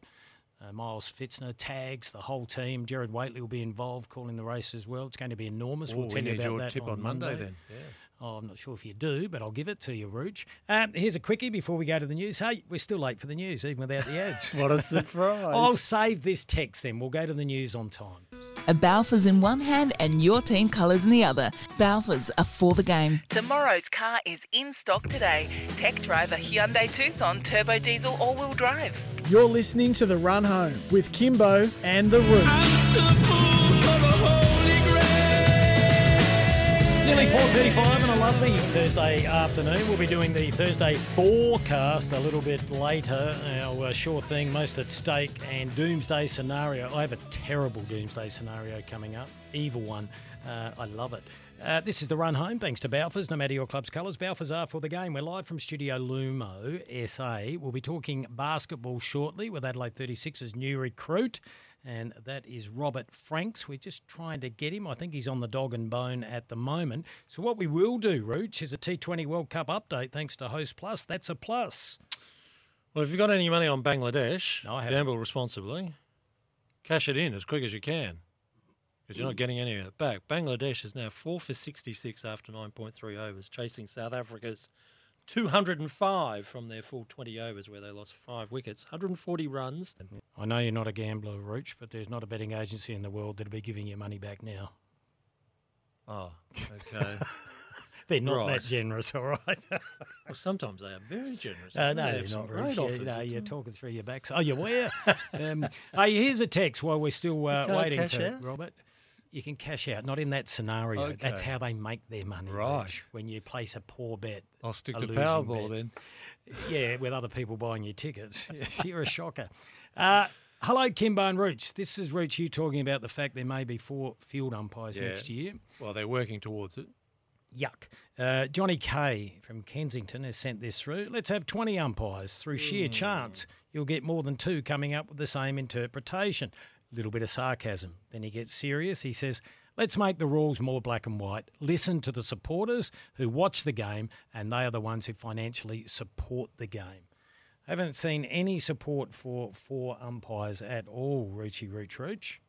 Uh, Miles Fitzner tags the whole team. Gerard Whateley will be involved calling the race as well. It's going to be enormous. Oh, we'll we tell you about your that tip on, on Monday then. Yeah. Oh, I'm not sure if you do, but I'll give it to you, Rooch. Um, here's a quickie before we go to the news. Hey, we're still late for the news, even without the ads. What a surprise. I'll save this text then. We'll go to the news on time. A Balfour's in one hand and your team colours in the other. Balfour's are for the game. Tomorrow's car is in stock today. Tech driver Hyundai Tucson turbo diesel all-wheel drive. You're listening to The Run Home with Kimbo and The Rooch. Nearly 4.35 and a lovely Thursday afternoon. We'll be doing the Thursday forecast a little bit later. Our uh, sure thing, most at stake, and doomsday scenario. I have a terrible doomsday scenario coming up. Evil one. Uh, I love it. Uh, this is the run home, thanks to Balfours. No matter your club's colours, Balfours are for the game. We're live from Studio Lumo, SA. We'll be talking basketball shortly with Adelaide 36's new recruit and that is Robert Franks. We're just trying to get him. I think he's on the dog and bone at the moment. So what we will do, Rooch, is a T20 World Cup update thanks to Host Plus. That's a plus. Well, if you've got any money on Bangladesh, No, I haven't. gamble responsibly. Cash it in as quick as you can because you're not getting any of it back. Bangladesh is now 4 for 66 after 9.3 overs, chasing South Africa's 205 from their full 20 overs where they lost five wickets, 140 runs. I know you're not a gambler, Roach, but there's not a betting agency in the world that'll be giving you money back now. Oh, okay. They're not Right. that generous, all right? well, sometimes they are very generous. Uh, They no, have you're not, great Rooch. you, no, you're talking through your backs. Oh, you were? um, hey, here's a text while we're still uh, waiting for out? Robert. You can cash out, not in that scenario. That's how they make their money. Right. When you place a poor bet. I'll stick to Powerball bet. then. Yeah, with other people buying your tickets. You're a shocker. Uh, hello, Kimbo and Rooch. This is Rooch, you talking about the fact there may be four field umpires Yeah. next year. Well, they're working towards it. Yuck. Uh, Johnny Kay from Kensington has sent this through. Let's have 20 umpires. Through sheer chance, you'll get more than two coming up with the same interpretation. Little bit of sarcasm. Then he gets serious. He says, Let's make the rules more black and white. Listen to the supporters who watch the game, and they are the ones who financially support the game. I haven't seen any support for four umpires at all, Roochie Rooch Rooch.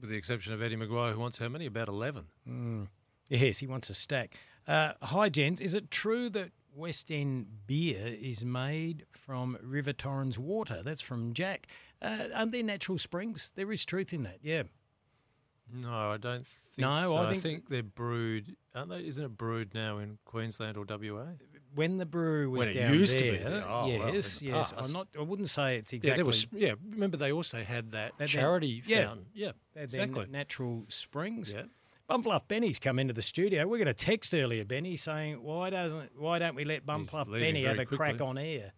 With the exception of Eddie McGuire, who wants how many? About 11. Mm. Yes, he wants a stack. Uh, hi, gents. Is it true that West End beer is made from River Torrens water? That's from Jack. Uh, aren't there natural springs? There is truth in that, yeah. No, I don't think No, so. I think- they're brewed, aren't they? Isn't it brewed now in Queensland or WA? When the brewery was When it down used to be there. Oh, well, yes, the yes. past. I'm not. I wouldn't say it's Yeah, exactly. there was. Yeah, remember they also had that charity yeah, fountain. Yeah, their exactly. natural springs. Yeah. Bumfluff Benny's come into the studio. We got a text earlier, Benny, saying why doesn't why don't we let Bumfluff Benny have a crack on air?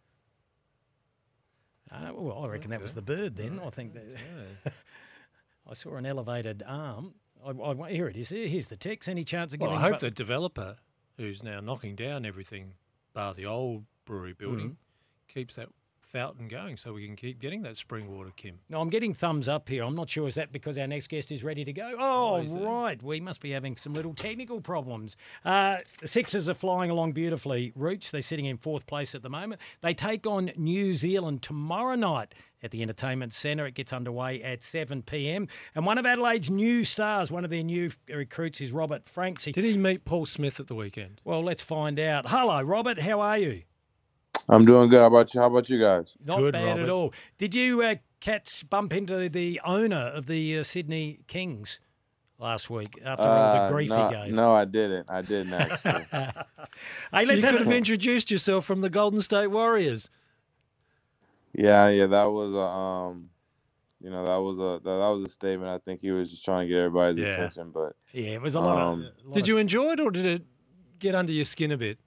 Uh, well, I reckon that was the bird then. I think that I saw an elevated arm. I, I, here it is. Here- Here's the text. Any chance of Well, giving? I hope Bu- the developer, who's now knocking down everything, bar the old brewery building, Mm-hmm. keeps that fountain going so we can keep getting that spring water, Kim. No, I'm getting thumbs up here. I'm not sure. Is that because our next guest is ready to go? Oh, it? right. We must be having some little technical problems. Uh, the Sixers are flying along beautifully. Rooch, they're sitting in fourth place at the moment. They take on New Zealand tomorrow night at the Entertainment Centre. It gets underway at 7 p.m. And one of Adelaide's new stars, one of their new recruits, is Robert Franks. He- Did he meet Paul Smith at the weekend? well, let's find out. Hello, Robert. How are you? I'm doing good. How about you? How about you guys? Not Good, bad Robert. at all. Did you uh, catch bump into the owner of the uh, Sydney Kings last week after all Uh, the grief no, he gave? no, I didn't. I didn't actually. Hey, let's you have could have introduced yourself from the Golden State Warriors. yeah, yeah, that was a um, you know, that was a that, that was a statement. I think he was just trying to get everybody's Yeah. attention. But yeah, it was a lot um, of. a lot Did of- you enjoy it or did it get under your skin a bit?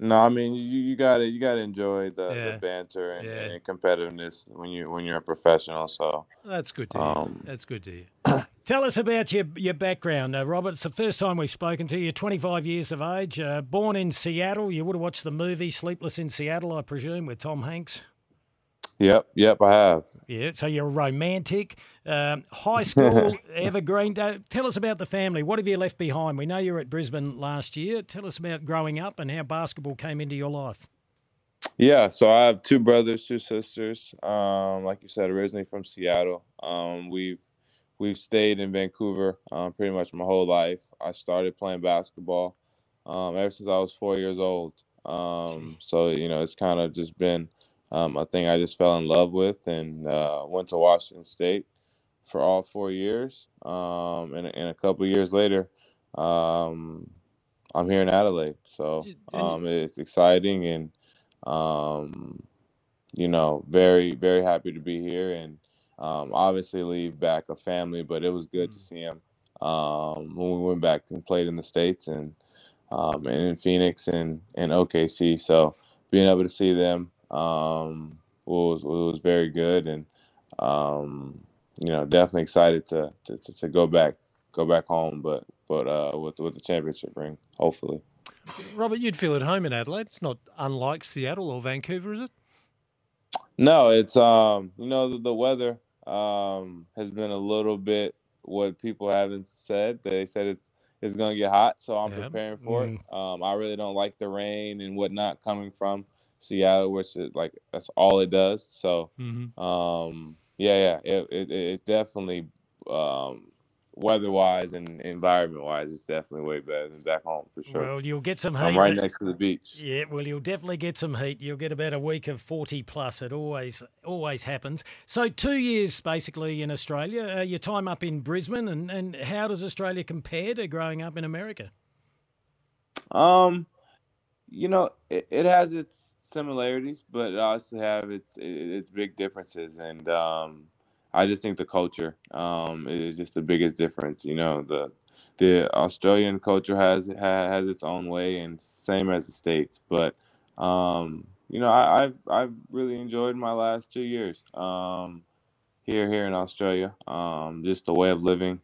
No, I mean you, you gotta you gotta enjoy the, Yeah. the banter and, Yeah. and competitiveness when you when you're a professional. So That's good to hear. Um, That's good to hear. Tell us about your your background, uh, Robert. It's the first time we've spoken to you. 25 years of age, uh, born in Seattle. You would have watched the movie Sleepless in Seattle, I presume, with Tom Hanks. Yep, yep, I have. Yeah, so you're a romantic. Um, high school, Evergreen. Tell us about the family. What have you left behind? We know you were at Brisbane last year. Tell us about growing up and how basketball came into your life. Yeah, so I have two brothers, two sisters. Um, like you said, originally from Seattle. Um, we've we've stayed in Vancouver um, pretty much my whole life. I started playing basketball um, ever since I was four years old. Um, so you know, it's kind of just been um, a thing I just fell in love with, and uh, went to Washington State for all four years. Um, and, and a couple years later, um, I'm here in Adelaide. So um, it's exciting and um, you know, very, very happy to be here and um, obviously leave back a family, but it was good to see him um, when we went back and played in the States and um, and in Phoenix and, and OKC. So being able to see them um, was it was very good and um, you know, definitely excited to, to, to, to go back go back home, but but uh, with with the championship ring, hopefully. Robert, you'd feel at home in Adelaide. It's not unlike Seattle or Vancouver, is it? No, it's um, you know, the, the weather um has been a little bit what people haven't said. They said it's it's gonna get hot, so I'm Yeah. preparing for it. Um, I really don't like the rain and whatnot coming from Seattle, which is like that's all it does. So, Mhm. um, yeah, yeah, it, it it's definitely um weather-wise and environment-wise, it's definitely way better than back home for sure. Well, you'll get some heat. I'm right next to the beach. Yeah, well, you'll definitely get some heat. You'll get about a week of 40 plus. It always always happens. So, two years basically in Australia. Uh, your time up in Brisbane, and, and how does Australia compare to growing up in America? Um, you know, it, it has its similarities, but it also have its its big differences, and um, I just think the culture um is just the biggest difference. You know, the the Australian culture has has its own way, and same as the states. But um, you know, I, I've I've really enjoyed my last two years um here here in Australia. Um, just the way of living.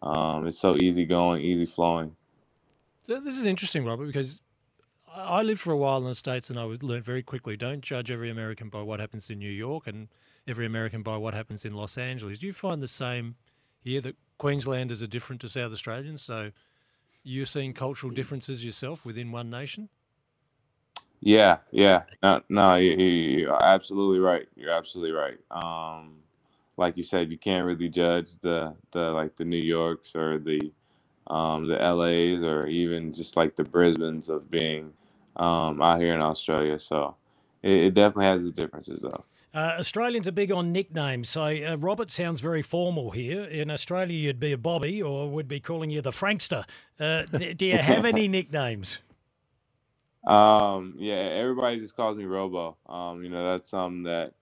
Um, it's so easy going, easy flowing. This is interesting, Robert, because I lived for a while in the States and I was learned very quickly don't judge every American by what happens in New York and every American by what happens in Los Angeles. Do you find the same here that Queenslanders are different to South Australians? So you're seeing cultural differences yourself within one nation? Yeah, yeah. No, no, you, you- you're absolutely right. You're absolutely right. Um, like you said, you can't really judge the the like the New Yorks or the um, the LAs or even just like the Brisbanes of being um, out here in Australia. So it, it definitely has its differences though. Uh, Australians are big on nicknames. So, uh, Robert sounds very formal here. In Australia, you'd be a Bobby, or would be calling you the Frankster. Uh, d- do you have any nicknames? Um, yeah, everybody just calls me Robo. Um, you know, that's something that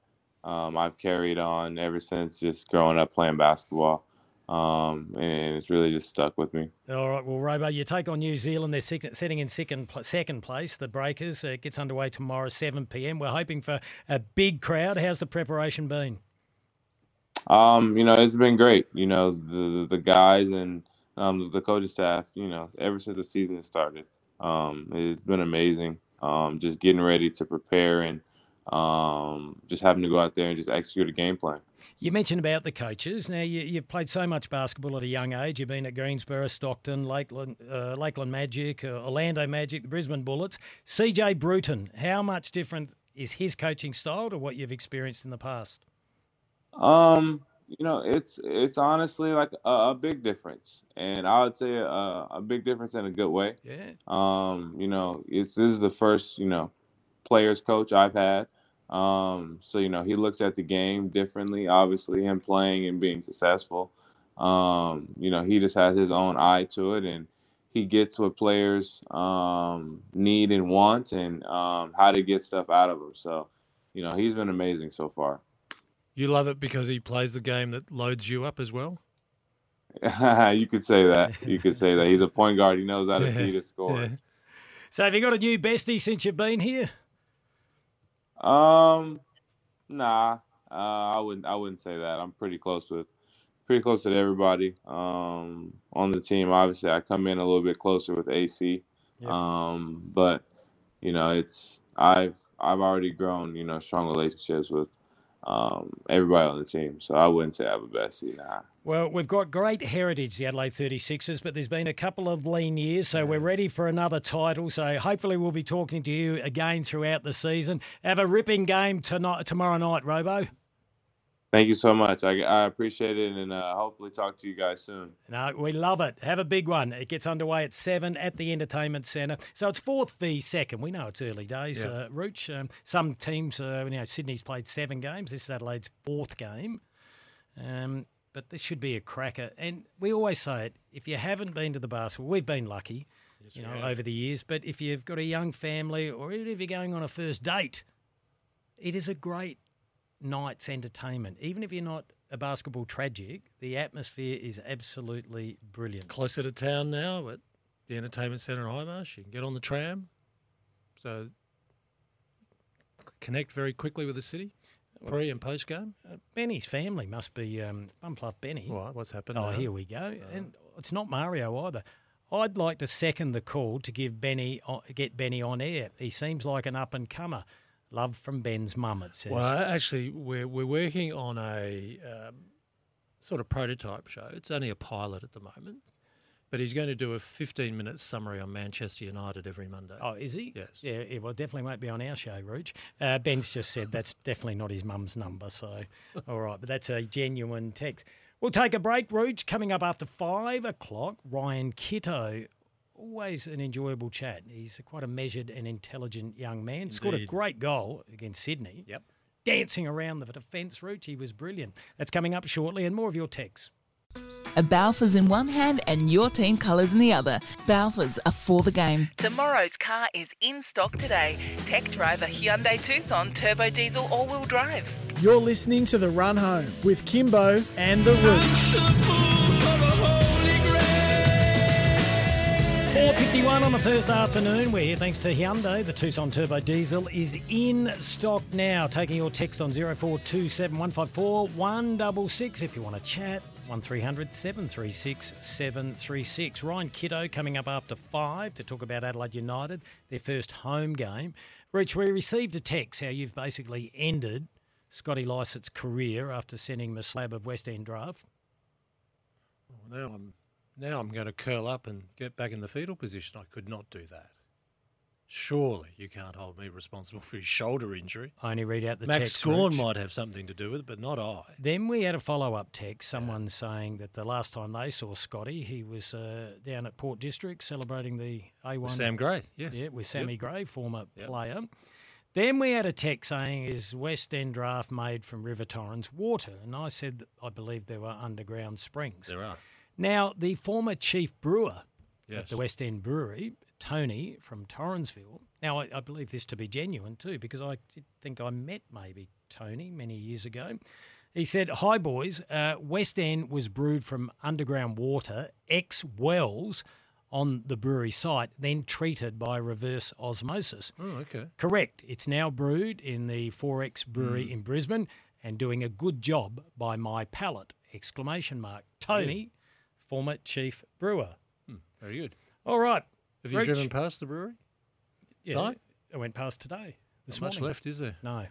um, I've carried on ever since just growing up playing basketball. Um, and it's really just stuck with me. All right, well, Robo, you take on New Zealand. They're sitting in second, second place. The Breakers uh, gets underway tomorrow, 7 p.m. We're hoping for a big crowd. How's the preparation been? Um, you know, it's been great. You know, the the guys and um, the coaching staff. You know, ever since the season started, um, it's been amazing. Um, just getting ready to prepare and um, just having to go out there and just execute a game plan. You mentioned about the coaches. Now, you, you've played so much basketball at a young age. You've been at Greensboro, Stockton, Lakeland, uh, Lakeland Magic, uh, Orlando Magic, the Brisbane Bullets. CJ Bruton, how much different is his coaching style to what you've experienced in the past? Um, you know, it's it's honestly like a, a big difference, and I would say a, a big difference in a good way. Yeah. Um, you know, it's this is the first you know players coach I've had. Um, so you know he looks at the game differently. Obviously, him playing and being successful. Um, you know, he just has his own eye to it, and he gets what players um, need and want, and um, how to get stuff out of them. So, you know, he's been amazing so far. You love it because he plays the game that loads you up as well? you could say that. You could say that. He's a point guard. He knows how to beat his scores. So have you got a new bestie since you've been here? Um, nah, uh, I wouldn't. I wouldn't say that. I'm pretty close with, pretty close with everybody. Um, on the team, obviously, I come in a little bit closer with AC. Um, but you know, it's I've I've already grown, you know, strong relationships with um everybody on the team. So I wouldn't say I have a bestie. Nah. Well, we've got great heritage, the Adelaide 36ers, but there's been a couple of lean years, so we're ready for another title. So hopefully we'll be talking to you again throughout the season. Have a ripping game tonight, tomorrow night, Robo. Thank you so much. I, I appreciate it, and uh, hopefully talk to you guys soon. No, we love it. Have a big one. It gets underway at seven at the Entertainment Centre. So it's fourth v second. We know it's early days, Yeah. uh, Rooch. Um, some teams, uh, you know, Sydney's played seven games. This is Adelaide's fourth game. Um, but this should be a cracker. And we always say it: if you haven't been to the basketball, we've been lucky, you know, have. over the years. But if you've got a young family, or even if you're going on a first date, it is a great night's entertainment. Even if you're not a basketball tragic, the atmosphere is absolutely brilliant. Closer to town now at the entertainment centre in Hindmarsh. You can get on the tram, so connect very quickly with the city, pre and post game. Uh, Benny's family must be um, Bumfluff Benny. What? What's happened? Oh, now? here we go. And it's not Mario either. I'd like to second the call to give Benny get Benny on air. He seems like an up and comer. Love from Ben's mum. It says. Well, actually, we're we're working on a um, sort of prototype show. It's only a pilot at the moment, but he's going to do a 15 minute summary on Manchester United every Monday. Oh, is he? Yes. Yeah, it well, definitely won't be on our show, Rooch. Uh, Ben's just said that's definitely not his mum's number. So, all right, but that's a genuine text. We'll take a break, Rooch. Coming up after five o'clock, Ryan Kitto. Always an enjoyable chat. He's quite a measured and intelligent young man. Scored a great goal against Sydney. Yep. Dancing around the defence, Rooch. He was brilliant. That's coming up shortly, and more of your texts. A Balfours in one hand and your team colours in the other. Balfours are for the game. Tomorrow's car is in stock today. Tech driver Hyundai Tucson turbo diesel all-wheel drive. You're listening to The Run Home with Kimbo and the Rooch. 4.51 on a Thursday afternoon. We're here thanks to Hyundai. The Tucson Turbo Diesel is in stock now. Taking your text on 0427 154 166 if you want to chat. 1300 736 736. Ryan Kitto coming up after five to talk about Adelaide United, their first home game. Rich, we received a text how you've basically ended Scotty Lycett's career after sending him a slab of West End draft. Well, now I'm now I'm going to curl up and get back in the fetal position. I could not do that. Surely you can't hold me responsible for his shoulder injury. I only read out the Max text. Scorn Rich. might have something to do with it, but not I. Then we had a follow up text, someone saying that the last time they saw Scotty, he was uh, down at Port District celebrating the A1. With Sam Gray, yes. Yeah, with Sammy Yep. Gray, former Yep. player. Then we had a text saying, is West End draft made from River Torrens water? And I said, I believe there were underground springs. There are. Now, the former chief brewer at the West End Brewery, Tony from Torrensville. Now, I, I believe this to be genuine too, because I did think I met maybe Tony many years ago. He said, Hi, boys. Uh, West End was brewed from underground water, ex wells on the brewery site, then treated by reverse osmosis. Oh, okay. Correct. It's now brewed in the 4X brewery Mm. in Brisbane and doing a good job by my palate! Exclamation mark. Tony, former chief brewer. Hmm, very good. All right. Have you driven past the brewery? Yeah, Site? I went past today. This Not much morning. left, is there? No.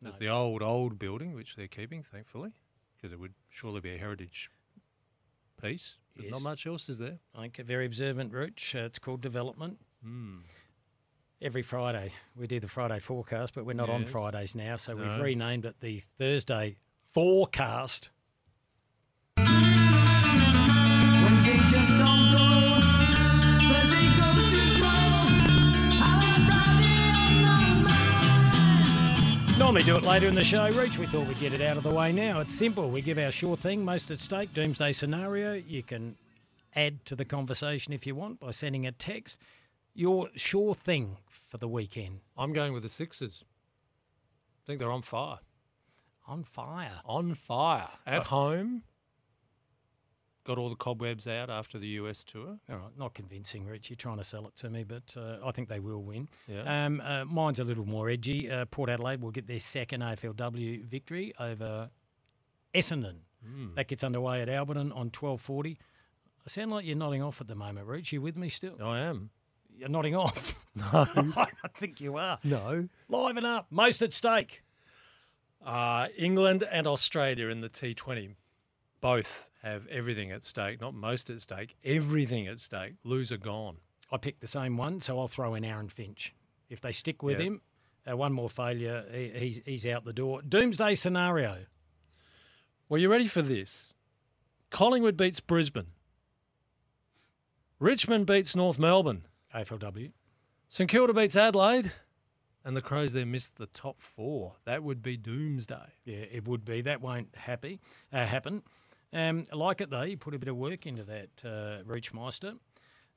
There's the old, old building, which they're keeping, thankfully, because it would surely be a heritage piece. But Yes. not much else is there. I think a very observant route. Uh, it's called development. Hmm. Every Friday we do the Friday forecast, but we're not on Yes. Fridays now, so we've renamed it the Thursday forecast. Normally do it later in the show, Reach. We thought we'd get it out of the way now. It's simple. We give our sure thing, most at stake, doomsday scenario. You can add to the conversation if you want by sending a text. Your sure thing for the weekend. I'm going with the Sixers. I think they're on fire. On fire. On fire. At Oh. home. Got all the cobwebs out after the US tour. All right, not convincing, Rich. You're trying to sell it to me, but uh, I think they will win. Yeah. Um, uh, mine's a little more edgy. Uh, Port Adelaide will get their second AFLW victory over Essendon. Mm. That gets underway at Alberton on 12.40. I sound like you're nodding off at the moment, Rich. You with me still? I am. You're nodding off. No. I think you are. No. Liven up. Most at stake. Uh, England and Australia in the T20 both have everything at stake, not most at stake, everything at stake. Loser gone. I picked the same one, so I'll throw in Aaron Finch. If they stick with Yeah. him, uh, one more failure, he, he's, he's out the door. Doomsday scenario. Well, you ready for this? Collingwood beats Brisbane. Richmond beats North Melbourne. AFLW. St Kilda beats Adelaide. And the Crows there missed the top four. That would be doomsday. Yeah, it would be. That won't happy, uh, happen. Um, I like it though. You put a bit of work into that, uh, Reachmeister.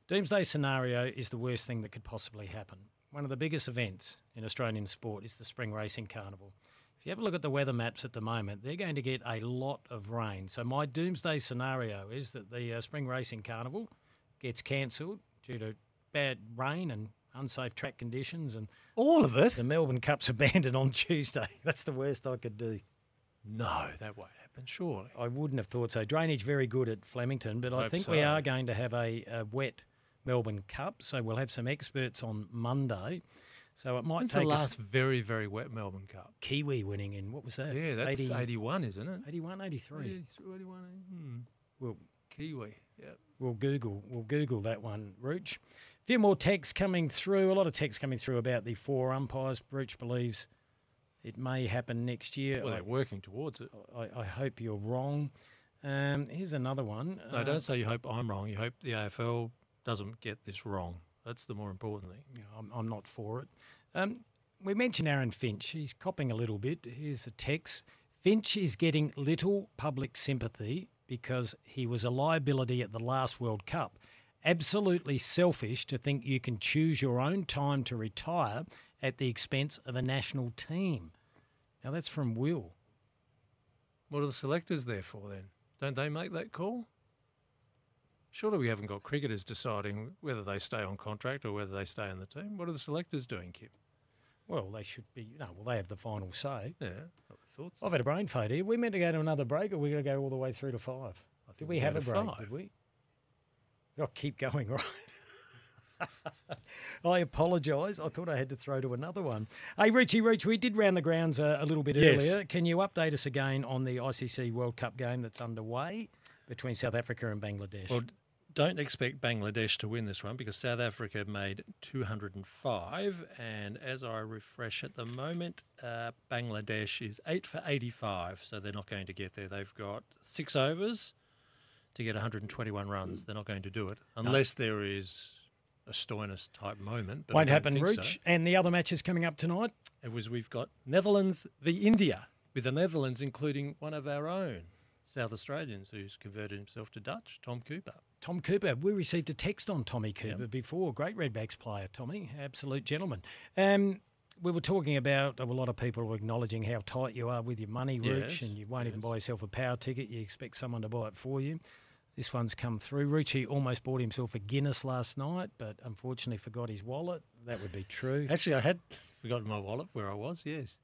Doomsday scenario is the worst thing that could possibly happen. One of the biggest events in Australian sport is the Spring Racing Carnival. If you have a look at the weather maps at the moment, they're going to get a lot of rain. So my doomsday scenario is that the uh, Spring Racing Carnival gets cancelled due to bad rain and unsafe track conditions, and all of it. The Melbourne Cup's abandoned on Tuesday. That's the worst I could do. No, that won't happen, surely. I wouldn't have thought so. Drainage very good at Flemington, but I Hope think we are going to have a, a wet Melbourne Cup, so we'll have some experts on Monday. So it might When's take the us last very, very wet Melbourne Cup? Kiwi winning in what was that? Yeah, that's 80 81, isn't it? 81, 83. 81, hmm. Well, Kiwi, yeah. We'll Google. We'll Google that one, Rooch. A few more texts coming through. A lot of texts coming through about the four umpires. Rooch believes it may happen next year. Well, they're working towards it. I, I hope you're wrong. Um, here's another one. No, Uh, don't say you hope I'm wrong. You hope the AFL doesn't get this wrong. That's the more important thing. I'm, I'm not for it. Um, we mentioned Aaron Finch. He's copping a little bit. Here's a text. Finch is getting little public sympathy because he was a liability at the last World Cup. Absolutely selfish to think you can choose your own time to retire at the expense of a national team. Now, that's from Will. What are the selectors there for then? Don't they make that call? Surely we haven't got cricketers deciding whether they stay on contract or whether they stay in the team. What are the selectors doing, Kip? Well, they should be, you know, well, they have the final say. Yeah, I thought so. I've had a brain fade here. We meant to go to another break, or we're going to go all the way through to five? Did think we we have a break? five. Did we? I'll keep going, right? I apologise. I thought I had to throw to another one. Hey, Richie Reach, we did round the grounds a, a little bit Yes. earlier. Can you update us again on the ICC World Cup game that's underway between South Africa and Bangladesh? Well, don't expect Bangladesh to win this one because South Africa made 205. And as I refresh at the moment, uh, Bangladesh is 8 for 85. So they're not going to get there. They've got six overs to get 121 runs. They're not going to do it unless there is a Stoinis type moment. But Won't happen, think so. And the other matches coming up tonight? It was we've got Netherlands v India, with the Netherlands including one of our own South Australians who's converted himself to Dutch, Tom Cooper. Tom Cooper. We received a text on Tommy Cooper before. Great Redbacks player, Tommy. Absolute gentleman. Um, we were talking about a lot of people were acknowledging how tight you are with your money, Rooch, Yes, and you won't even buy yourself a power ticket. You expect someone to buy it for you. This one's come through. Richie almost bought himself a Guinness last night, but unfortunately forgot his wallet. That would be true. Actually, I had forgotten my wallet where I was. Yes.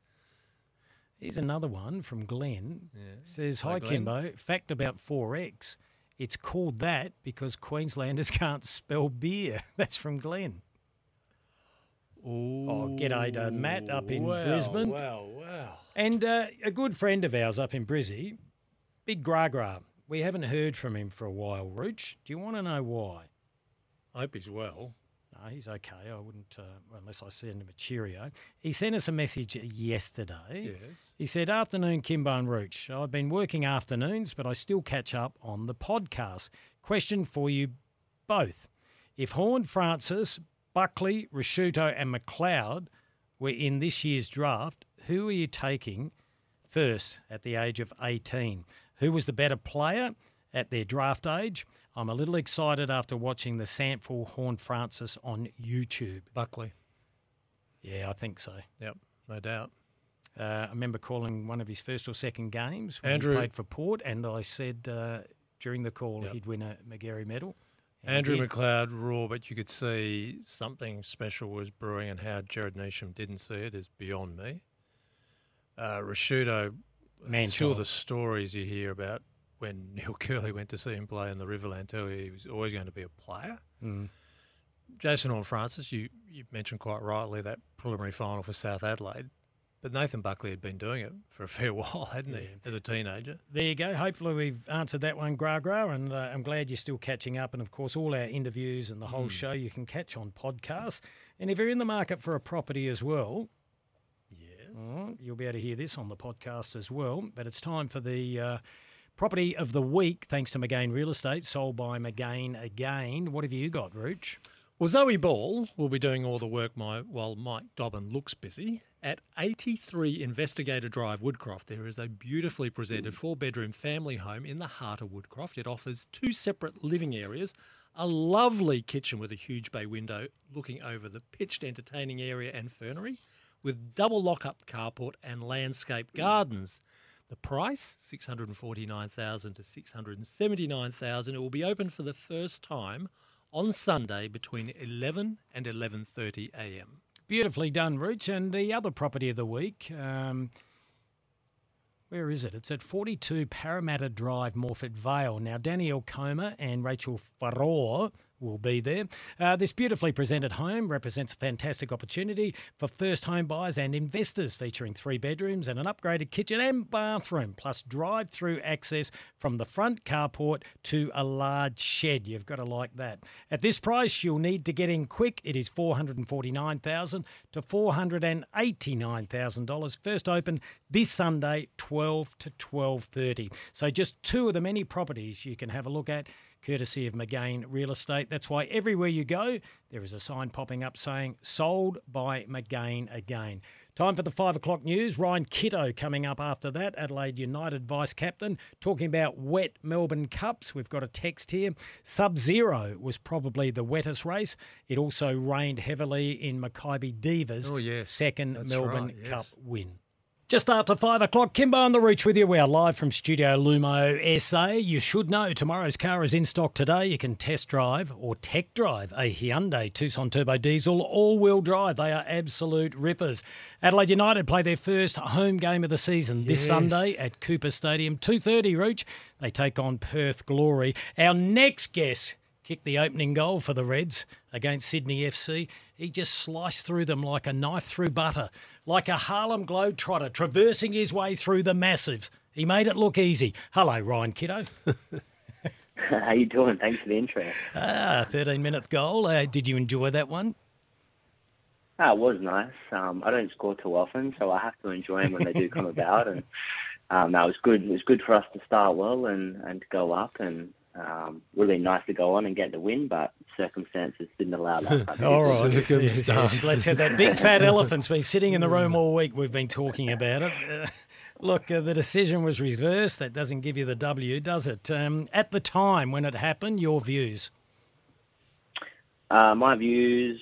Here's another one from Glenn. Yeah. Says, Hi, Hi, Glenn." Kimbo. Fact about 4X. It's called that because Queenslanders can't spell beer. That's from Glenn. Oh, g'day to Matt up in wow, Brisbane. Wow, wow. And uh, a good friend of ours up in Brizzy, Big Gragra. We haven't heard from him for a while, Rooch. Do you want to know why? I hope he's well. No, he's okay. I wouldn't, uh, unless I send him a cheerio. He sent us a message yesterday. Yes. He said, Afternoon, Kimbo and Rooch. I've been working afternoons, but I still catch up on the podcast. Question for you both. If Horne-Francis, Buckley, Ricciuto, and McLeod were in this year's draft, who are you taking first at the age of 18? Who was the better player at their draft age? I'm a little excited after watching the Sample Horne-Francis on YouTube. Buckley. Yeah, I think so. Yep, no doubt. Uh, I remember calling one of his first or second games when Andrew- he played for Port, and I said, uh, during the call he'd win a Magarey medal. And Andrew. McLeod raw, but you could see something special was brewing, and how Gerard Neesham didn't see it is beyond me. Uh, Ricciuto, Man still child. the stories you hear about when Neil Kerley went to see him play in the Riverland tell you he was always going to be a player. Mm. Jason Horne-Francis, you, you mentioned quite rightly that preliminary final for South Adelaide, but Nathan Buckley had been doing it for a fair while, hadn't he, as a teenager? There you go. Hopefully, we've answered that one, Gra Gra, and uh, I'm glad you're still catching up. And of course, all our interviews and the whole Mm. show you can catch on podcasts. And if you're in the market for a property as well, yes, you'll be able to hear this on the podcast as well. But it's time for the uh, property of the week, thanks to Magain Real Estate, sold by Magain again. What have you got, Rooch? Well, Zoe Ball will be doing all the work my, while Mike Dobbin looks busy. At 83 Investigator Drive, Woodcroft, there is a beautifully presented four bedroom family home in the heart of Woodcroft. It offers two separate living areas, a lovely kitchen with a huge bay window looking over the pitched entertaining area and fernery, with double lock up carport and landscape gardens. The price, 649,000 to 679,000. It will be open for the first time on Sunday between 11 and 11:30 a.m. Beautifully done, Rooch. And the other property of the week, um, where is it? It's at 42 Parramatta Drive, Morphett Vale. Now, Danielle Comer and Rachel Faror will be there. Uh, this beautifully presented home represents a fantastic opportunity for first home buyers and investors, featuring three bedrooms and an upgraded kitchen and bathroom, plus drive through access from the front carport to a large shed. You've got to like that. At this price, you'll need to get in quick. It is 449,000 to $489,000. First open this Sunday, 12 to 12.30. So just two of the many properties you can have a look at courtesy of Magain Real Estate. That's why everywhere you go, there is a sign popping up saying sold by Magain again. Time for the five o'clock news. Ryan Kitto coming up after that. Adelaide United vice captain talking about wet Melbourne Cups. We've got a text here. Sub Zero was probably the wettest race. It also rained heavily in Makybe Diva's Oh, yes. second That's Melbourne right, yes. Cup win. Just after five o'clock, Kimbo on the Rooch with you. We are live from Studio Lumo SA. You should know tomorrow's car is in stock today. You can test drive or tech drive a Hyundai Tucson Turbo Diesel all-wheel drive. They are absolute rippers. Adelaide United play their first home game of the season this Yes. Sunday at Cooper Stadium, two thirty. Rooch. They take on Perth Glory. Our next guest kicked the opening goal for the Reds against Sydney FC. He just sliced through them like a knife through butter, like a Harlem Globetrotter traversing his way through the massives. He made it look easy. Hello, Ryan Kitto. How you doing? Thanks for the intro. ah, 13 minute goal. Uh, did you enjoy that one? Ah, it was nice. Um, I don't score too often, so I have to enjoy them when they do come about. And um, no, it was good. It was good for us to start well and, and to go up, and um, really nice to go on and get the win. But circumstances didn't allow that. All right. Yes, yes. Let's have that big fat elephant's been sitting in the room all week. We've been talking about it. Uh, look, uh, the decision was reversed. That doesn't give you the W, does it? Um, at the time when it happened, your views. Uh, my views,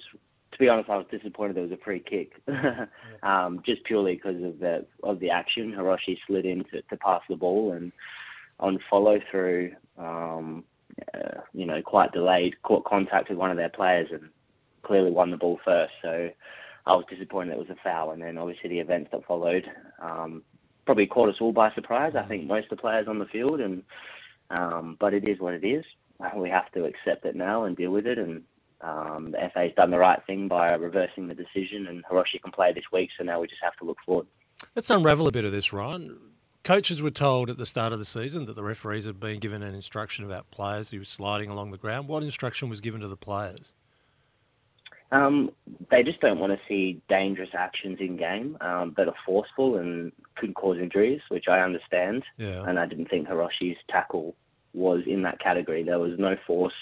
to be honest, I was disappointed there was a free kick, um, just purely because of the of the action. Hiroshi slid in to, to pass the ball, and on follow through, um, uh, you know, quite delayed, caught contact with one of their players, and clearly won the ball first. So I was disappointed it was a foul, and then obviously the events that followed um, probably caught us all by surprise. I think most of the players on the field, and um, but it is what it is. We have to accept it now and deal with it, and um, the FA's done the right thing by reversing the decision, and Hiroshi can play this week. So now we just have to look forward. Let's unravel a bit of this, Ryan. Coaches were told at the start of the season that the referees had been given an instruction about players who were sliding along the ground. What instruction was given to the players? Um, they just don't want to see dangerous actions in game um, that are forceful and could cause injuries, which I understand. Yeah. And I didn't think Hiroshi's tackle was in that category. There was no force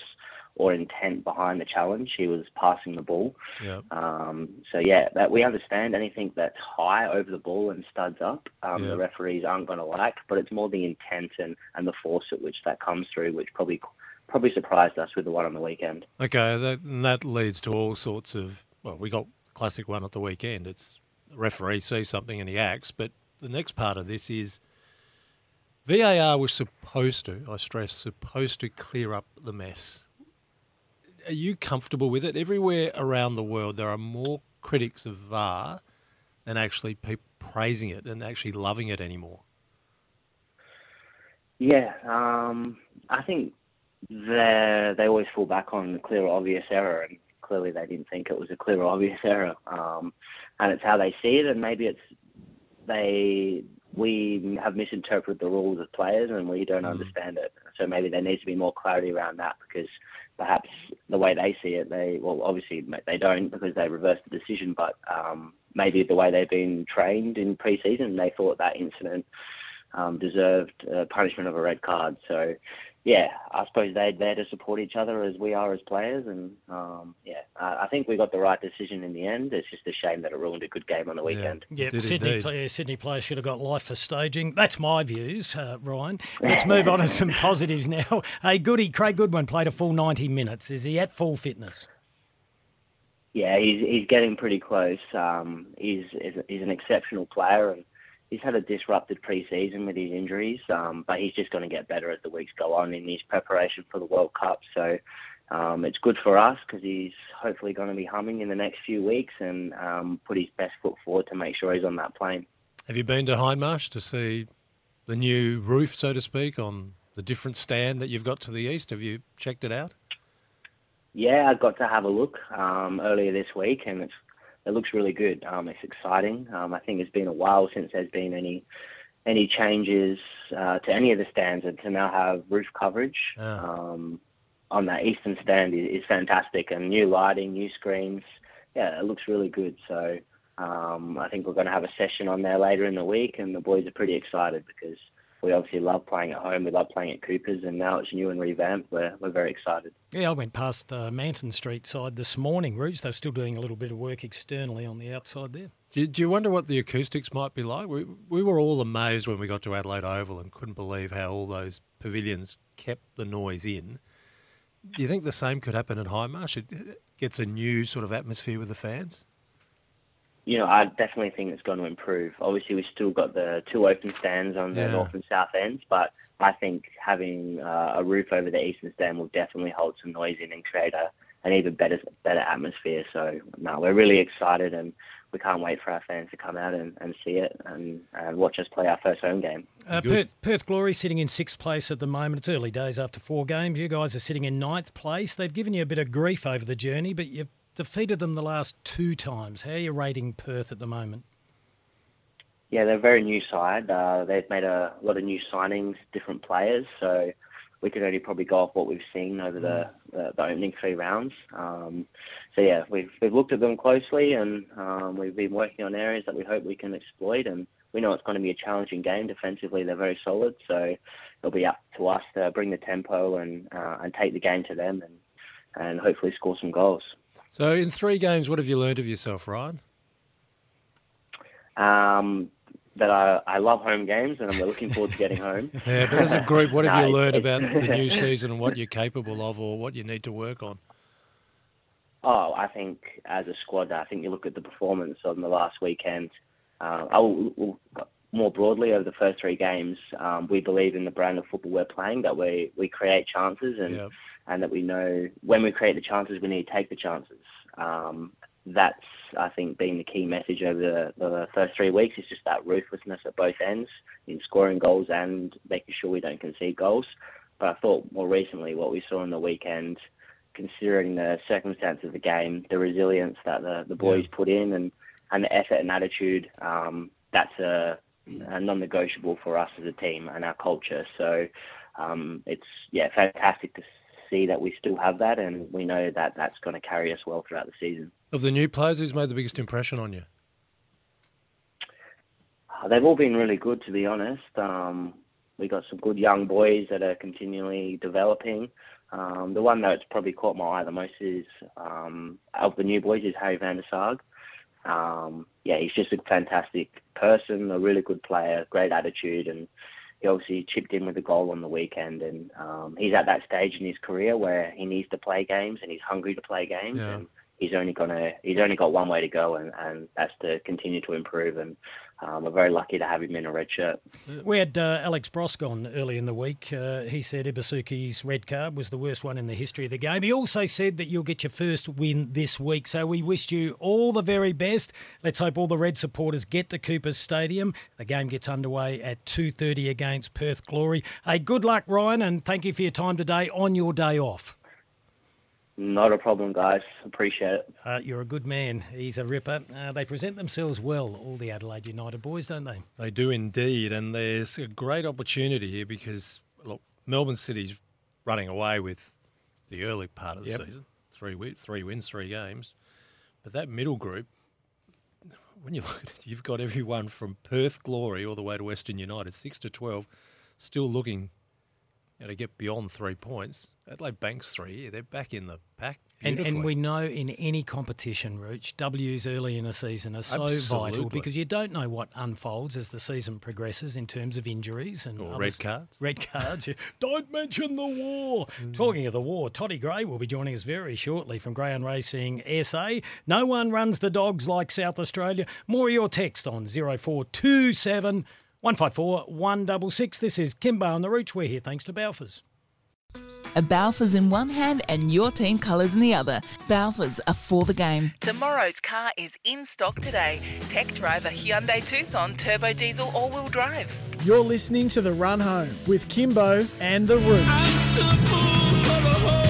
or intent behind the challenge. He was passing the ball. Yeah. Um, so yeah, that we understand anything that's high over the ball and studs up, um, the referees aren't going to like. But it's more the intent and, and the force at which that comes through, which probably probably surprised us with the one on the weekend. Okay, that, and that leads to all sorts of. Well, we got classic one at the weekend. It's the referee sees something and he acts, but the next part of this is VAR was supposed to, I stress, supposed to clear up the mess. Are you comfortable with it? Everywhere around the world, there are more critics of VAR than actually people praising it and actually loving it anymore. Yeah, um, I think they they always fall back on the clear obvious error, and clearly they didn't think it was a clear obvious error. Um, and it's how they see it, and maybe it's they we have misinterpreted the rules as players, and we don't understand it. So maybe there needs to be more clarity around that because perhaps the way they see it, they well obviously they don't because they reversed the decision, but um, maybe the way they've been trained in pre-season, they thought that incident um, deserved uh, punishment of a red card. So, yeah, I suppose they're there to support each other as we are as players, and um, yeah, I I think we got the right decision in the end. It's just a shame that it ruined a good game on the weekend. Yeah, Sydney, play, Sydney players should have got life for staging. That's my views, uh, Ryan. Let's move on to some positives now. Hey, Goody, Craig Goodwin played a full 90 minutes. Is he at full fitness? Yeah, he's he's getting pretty close. Um, he's he's he's an exceptional player, and he's had a disrupted pre-season with his injuries. Um, but he's just going to get better as the weeks go on in his preparation for the World Cup. So um, it's good for us because he's hopefully going to be humming in the next few weeks and um, put his best foot forward to make sure he's on that plane. Have you been to Hindmarsh to see the new roof, so to speak, on the different stand that you've got to the east? Have you checked it out? Yeah, I got to have a look um, earlier this week, and it's it looks really good. Um, it's exciting. Um, I think it's been a while since there's been any any changes uh, to any of the stands, and to now have roof coverage um, on that eastern stand is, is fantastic, and new lighting, new screens. Yeah, it looks really good. So um, I think we're going to have a session on there later in the week, and the boys are pretty excited because we obviously love playing at home. We love playing at Cooper's, and now it's new and revamped. We're, we're very excited. Yeah, I went past uh, Manton Street side this morning, Rooch. They're still doing a little bit of work externally on the outside there. Do, do you wonder what the acoustics might be like? We, we were all amazed when we got to Adelaide Oval and couldn't believe how all those pavilions kept the noise in. Do you think the same could happen at Hindmarsh? It gets a new sort of atmosphere with the fans? You know, I definitely think it's going to improve. Obviously, we've still got the two open stands on the Yeah. north and south ends, but I think having uh, a roof over the eastern stand will definitely hold some noise in and create a, an even better better atmosphere. So, no, we're really excited and we can't wait for our fans to come out and, and see it and, and watch us play our first home game. Uh, Perth, Perth Glory sitting in sixth place at the moment. It's early days after four games. You guys are sitting in ninth place. They've given you a bit of grief over the journey, but you've defeated them the last two times. How are you rating Perth at the moment? Yeah, they're a very new side. Uh, they've made a lot of new signings, different players. So we can only probably go off what we've seen over the, the, opening three rounds. Um, so yeah, we've we've looked at them closely, and um, we've been working on areas that we hope we can exploit. And we know it's going to be a challenging game. Defensively, they're very solid. So it'll be up to us to bring the tempo and uh, and take the game to them, and and hopefully score some goals. So, in three games, what have you learned of yourself, Ryan? Um, that I, I love home games, and I'm looking forward to getting home. Yeah, but as a group, what have No, you learned about the new season and what you're capable of or what you need to work on? Oh, I think as a squad, I think you look at the performance on the last weekend. Uh, I will, will, more broadly over the first three games, um, we believe in the brand of football we're playing. That we we create chances and and that we know when we create the chances, we need to take the chances. Um, that's I think been the key message over the, the first three weeks. Is just that ruthlessness at both ends in scoring goals and making sure we don't concede goals. But I thought more recently what we saw on the weekend considering the circumstance of the game, the resilience that the, the boys put in, and, and the effort and attitude, um, that's a, a non-negotiable for us as a team and our culture. So um, it's yeah fantastic to see that we still have that, and we know that that's going to carry us well throughout the season. Of the new players, who's made the biggest impression on you? Uh, They've all been really good, to be honest. Um, we got some good young boys that are continually developing. Um, the one that's probably caught my eye the most is um, of the new boys is Harry Van der Saag. Um, yeah, he's just a fantastic person, a really good player, great attitude, and he obviously chipped in with a goal on the weekend. And um, he's at that stage in his career where he needs to play games and he's hungry to play games. Yeah. And he's only gonna he's only got one way to go, and, and that's to continue to improve. And um, we're very lucky to have him in a red shirt. We had uh, Alex Brosque on early in the week. Uh, he said Ibusuki's red card was the worst one in the history of the game. He also said that you'll get your first win this week. So we wished you all the very best. Let's hope all the Red supporters get to Cooper's Stadium. The game gets underway at 2.30 against Perth Glory. Hey, good luck, Ryan, and thank you for your time today on your day off. Not a problem, guys. Appreciate it. Uh, you're a good man. He's a ripper. Uh, they present themselves well, all the Adelaide United boys, don't they? They do indeed, and there's a great opportunity here because look, Melbourne City's running away with the early part of the Yep. season, three wi- three wins, three games, but that middle group, when you look at it, you've got everyone from Perth Glory all the way to Western United, six to twelve, still looking you know, to get beyond three points. Adelaide Banks three, they're back in the pack. And, and we know in any competition, Rooch, W's early in a season are so vital because you don't know what unfolds as the season progresses in terms of injuries and Or red cards. Red cards. don't mention the war. Hmm. Talking of the war, Toddy Gray will be joining us very shortly from Greyhound Racing SA. No one runs the dogs like South Australia. More of your text on 0427 154 166. This is Kimbo on the Rooch. We're here thanks to Balfours. A Balfours in one hand and your team colours in the other. Balfours are for the game. Tomorrow's car is in stock today. Tech driver Hyundai Tucson turbo diesel all-wheel drive. You're listening to The Run Home with Kimbo and The Rooch.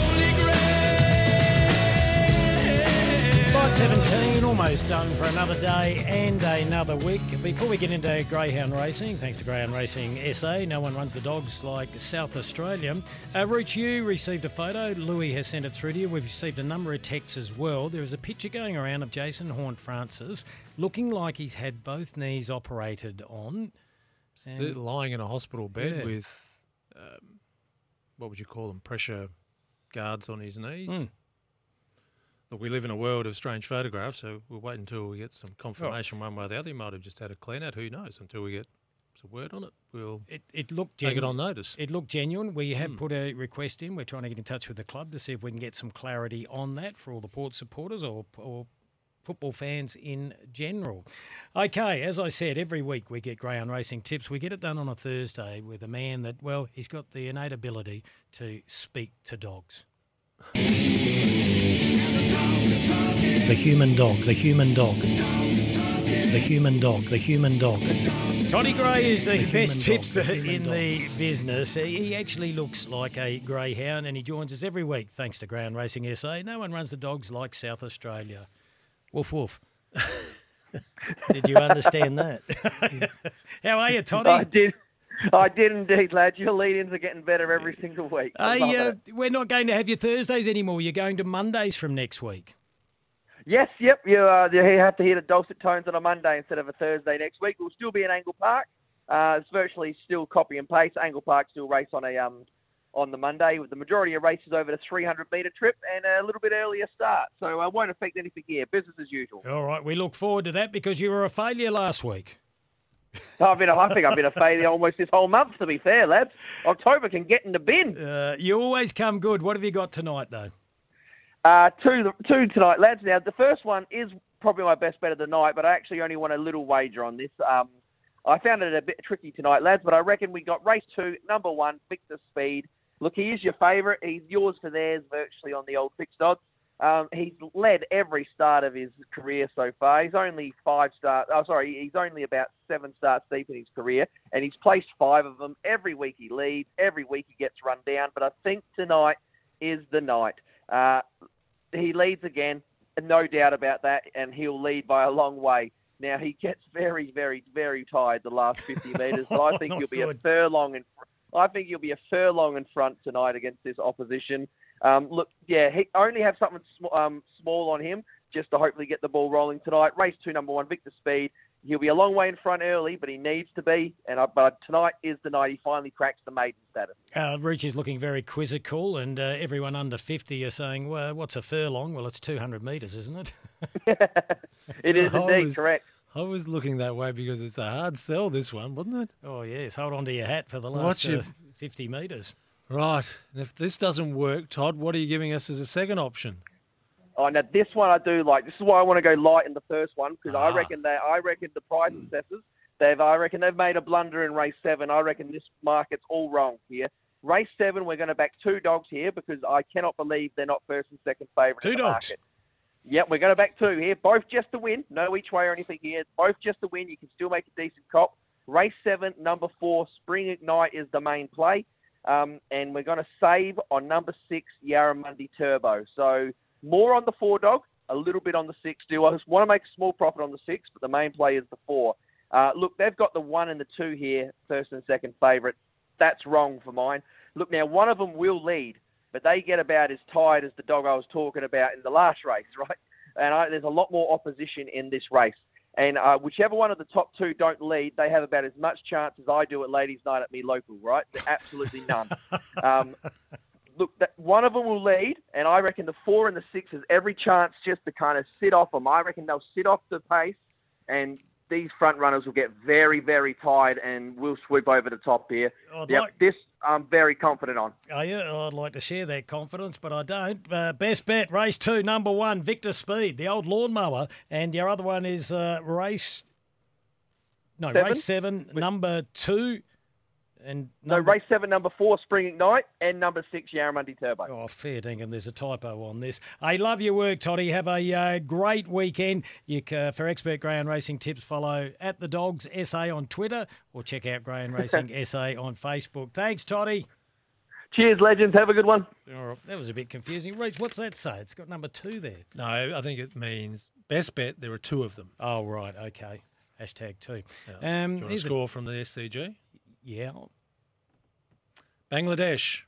517, almost done for another day and another week. Before we get into Greyhound Racing, thanks to Greyhound Racing SA, no one runs the dogs like South Australia. Uh, Rooch, you received a photo. Louis has sent it through to you. We've received a number of texts as well. There is a picture going around of Jason Horne-Francis looking like he's had both knees operated on. They're lying in a hospital bed Yeah. with, um, what would you call them, pressure guards on his knees. Mm. Look, we live in a world of strange photographs, so we'll wait until we get some confirmation one way or the other. He might have just had a clean out. Who knows? Until we get some word on it, we'll It, it looked take it on notice. It looked genuine. We have Hmm. put a request in. We're trying to get in touch with the club to see if we can get some clarity on that for all the Port supporters or, or football fans in general. Okay, as I said, every week we get Greyhound Racing tips. We get it done on a Thursday with a man that, well, he's got the innate ability to speak to dogs. The human dog, the human dog. The human dog, the human dog. Toddy Gray is the, human best dog, tipster the in dog. the business. He he actually looks like a greyhound and he joins us every week thanks to Greyhound Racing SA. No one runs the dogs like South Australia. Woof woof. Did you understand that? How are you, Toddy? I did. I did indeed, lad. Your lead-ins are getting better every single week. I love uh, it. we're not going to have your Thursdays anymore. You're going to Mondays from next week. Yes, yep. You, uh, you have to hear the dulcet tones on a Monday instead of a Thursday next week. We'll still be in Angle Park. Uh, it's virtually still copy and paste. Angle Park still race on a um on the Monday with the majority of races over the 300 metre trip and a little bit earlier start. So it won't affect anything here. Business as usual. All right, we look forward to that because you were a failure last week. I've been, a- I think I've been a failure almost this whole month. To be fair, lads, October can get in the bin. Uh, you always come good. What have you got tonight, though? Uh, two, two tonight, lads. Now, the first one is probably my best bet of the night, but I actually only want a little wager on this. Um, I found it a bit tricky tonight, lads, but I reckon we got race two, number one, Victor Speed. Look, he is your favourite. He's yours for theirs virtually on the old fixed odds. Um, he's led every start of his career so far. He's only five starts. Oh, sorry, he's only about seven starts deep in his career, and he's placed five of them. Every week he leads. Every week he gets run down. But I think tonight is the night. Uh, he leads again, no doubt about that, and he'll lead by a long way. Now he gets very, very, very tired the last 50 metres, but I think he'll be a furlong in. I think he'll be a furlong in front tonight against this opposition. Um, look, yeah, he only have something sm- um, small on him just to hopefully get the ball rolling tonight. Race two, number one, Victor Speed. He'll be a long way in front early, but he needs to be. And I, but tonight is the night he finally cracks the maiden status. Uh, Rooch is looking very quizzical, and uh, everyone under 50 are saying, well, what's a furlong? Well, it's 200 metres, isn't it? It is indeed was- correct. I was looking that way because it's a hard sell, this one, wasn't it? Oh, yes. Hold on to your hat for the last your- uh, 50 metres. Right. And if this doesn't work, Todd, what are you giving us as a second option? Oh, now this one I do like. This is why I want to go light in the first one because Ah. I reckon that I reckon the price assessors they've I reckon they've made a blunder in race seven. I reckon this market's all wrong here. Race seven, we're going to back two dogs here because I cannot believe they're not first and second favourite Two in the dogs. market. Yep, we're going to back two here. Both just to win. No each way or anything here. Both just to win. You can still make a decent cop. Race seven, number four, Spring Ignite is the main play. Um, and we're going to save on number six, Yarramundi Turbo. So more on the four dog, a little bit on the six. Do I just want to make a small profit on the six, but the main play is the four. Uh, look, they've got the one and the two here, first and second favourite. That's wrong for mine. Look, now one of them will lead, but they get about as tired as the dog I was talking about in the last race, right? And I, there's a lot more opposition in this race. And uh, whichever one of the top two don't lead, they have about as much chance as I do at Ladies' Night at me local, right? They're absolutely none. um, look, that one of them will lead, and I reckon the four and the six has every chance just to kind of sit off them. I reckon they'll sit off the pace, and these front runners will get very, very tired, and we'll swoop over the top here. I'd Yep, like- this I'm very confident on. Oh, yeah, I'd like to share that confidence, but I don't. Uh, best bet, race two, number one, Victor Speed, the old lawnmower. And your other one is uh, race. No, Seven? race seven, number two. And No, race seven, number four, Spring Ignite, and number six, Yarramundi Turbo. Oh, fair dinkum. There's a typo on this. I love your work, Toddy. Have a uh, great weekend. You ca for expert greyhound racing tips, follow at the Dogs SA on Twitter or check out Greyhound Racing SA on Facebook. Thanks, Toddy. Cheers, legends. Have a good one. All right, that was a bit confusing. Rooch, what's that say? It's got number two there. No, I think it means best bet. There are two of them. Oh, right. Okay. Hashtag two. Yeah. Um, Do you want a here's a- score from the SCG? Yeah. Bangladesh,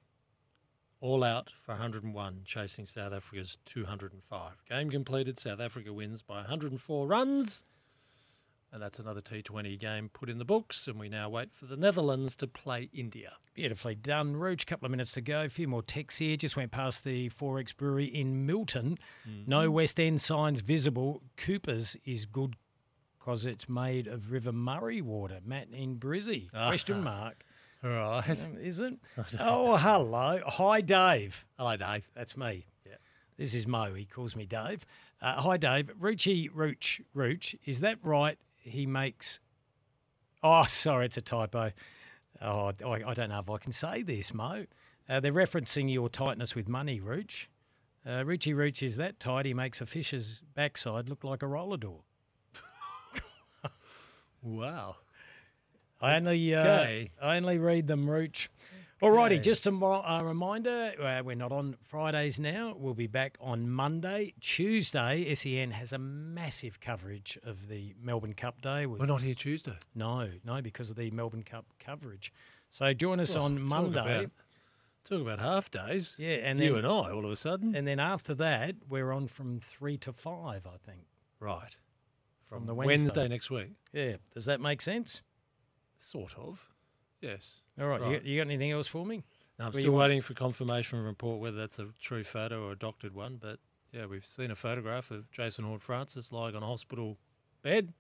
all out for 101, chasing South Africa's 205. Game completed. South Africa wins by 104 runs. And that's another T20 game put in the books. And we now wait for the Netherlands to play India. Beautifully done, Rooch. Couple of minutes to go. A few more texts here. Just went past the XXXX Brewery in Milton. Mm-hmm. No West End signs visible. Cooper's is good because it's made of River Murray water. Matt in Brizzy. Question mark. Right. Um, Is it? Oh, hello. Hi, Dave. Hello, Dave. That's me. Yeah. This is Mo. He calls me Dave. Uh, hi, Dave. Rucci Rooch Rooch. Is that right? He makes. Oh, sorry, it's a typo. Oh, I, I don't know if I can say this, Mo. Uh, they're referencing your tightness with money, Rooch. Uh, Richie Rooch is that tight he makes a fish's backside look like a roller door. Wow. I only uh, Okay. I only read them, Rooch. Alrighty, Okay. just a, mo- a reminder, uh, we're not on Fridays now. We'll be back on Monday. Tuesday, SEN has a massive coverage of the Melbourne Cup Day. We're not here Tuesday. No, no, because of the Melbourne Cup coverage. So join us Oh, on talk Monday. about- Talk about half days. Yeah, and you then- and I all of a sudden. And then after that, we're on from three to five, I think. Right. From the Wednesday, Wednesday. next week. Yeah. Does that make sense? Sort of. Yes. All right. You, you got anything else for me? No, I'm still waiting for confirmation from a report whether that's a true photo or a doctored one. But yeah, we've seen a photograph of Jason Horne-Francis lying on a hospital bed,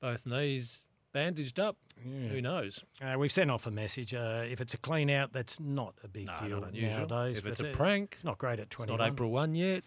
both knees bandaged up. Who knows? Uh, we've sent off a message. Uh, if it's a clean out, that's not a big No, deal not nowadays. If it's a prank, not great at It's not April 1 yet.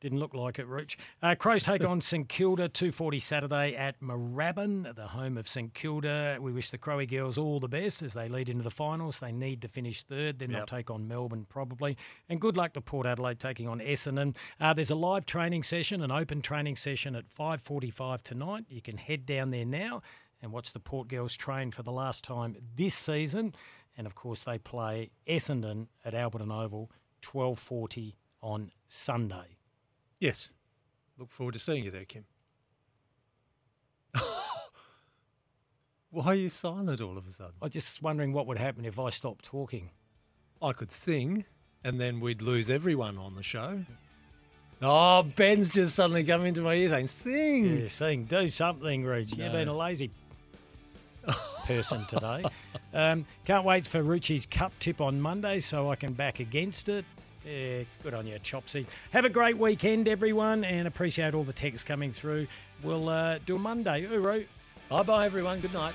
Didn't look like it, Rooch. Uh, Crows take on St Kilda, 2.40 Saturday at Moorabbin, the home of St Kilda. We wish the Crowy girls all the best as they lead into the finals. They need to finish third. Then they'll take on Melbourne probably. And good luck to Port Adelaide taking on Essendon. Uh, there's a live training session, an open training session at 5.45 tonight. You can head down there now and watch the Port girls train for the last time this season. And, of course, they play Essendon at Alberton Oval, 12.40 on Sunday. Yes. Look forward to seeing you there, Kim. Why are you silent all of a sudden? I'm just wondering what would happen if I stopped talking. I could sing, and then we'd lose everyone on the show. Oh, Ben's just suddenly come into my ear saying, "Sing." Yeah, sing, do something, Rooch. You've No. been a lazy person today. um, can't wait for Ruchi's cup tip on Monday so I can back against it. Yeah, good on you, Chopsy. Have a great weekend, everyone, and appreciate all the texts coming through. We'll uh, do a Monday. Uru. Bye bye, everyone. Good night.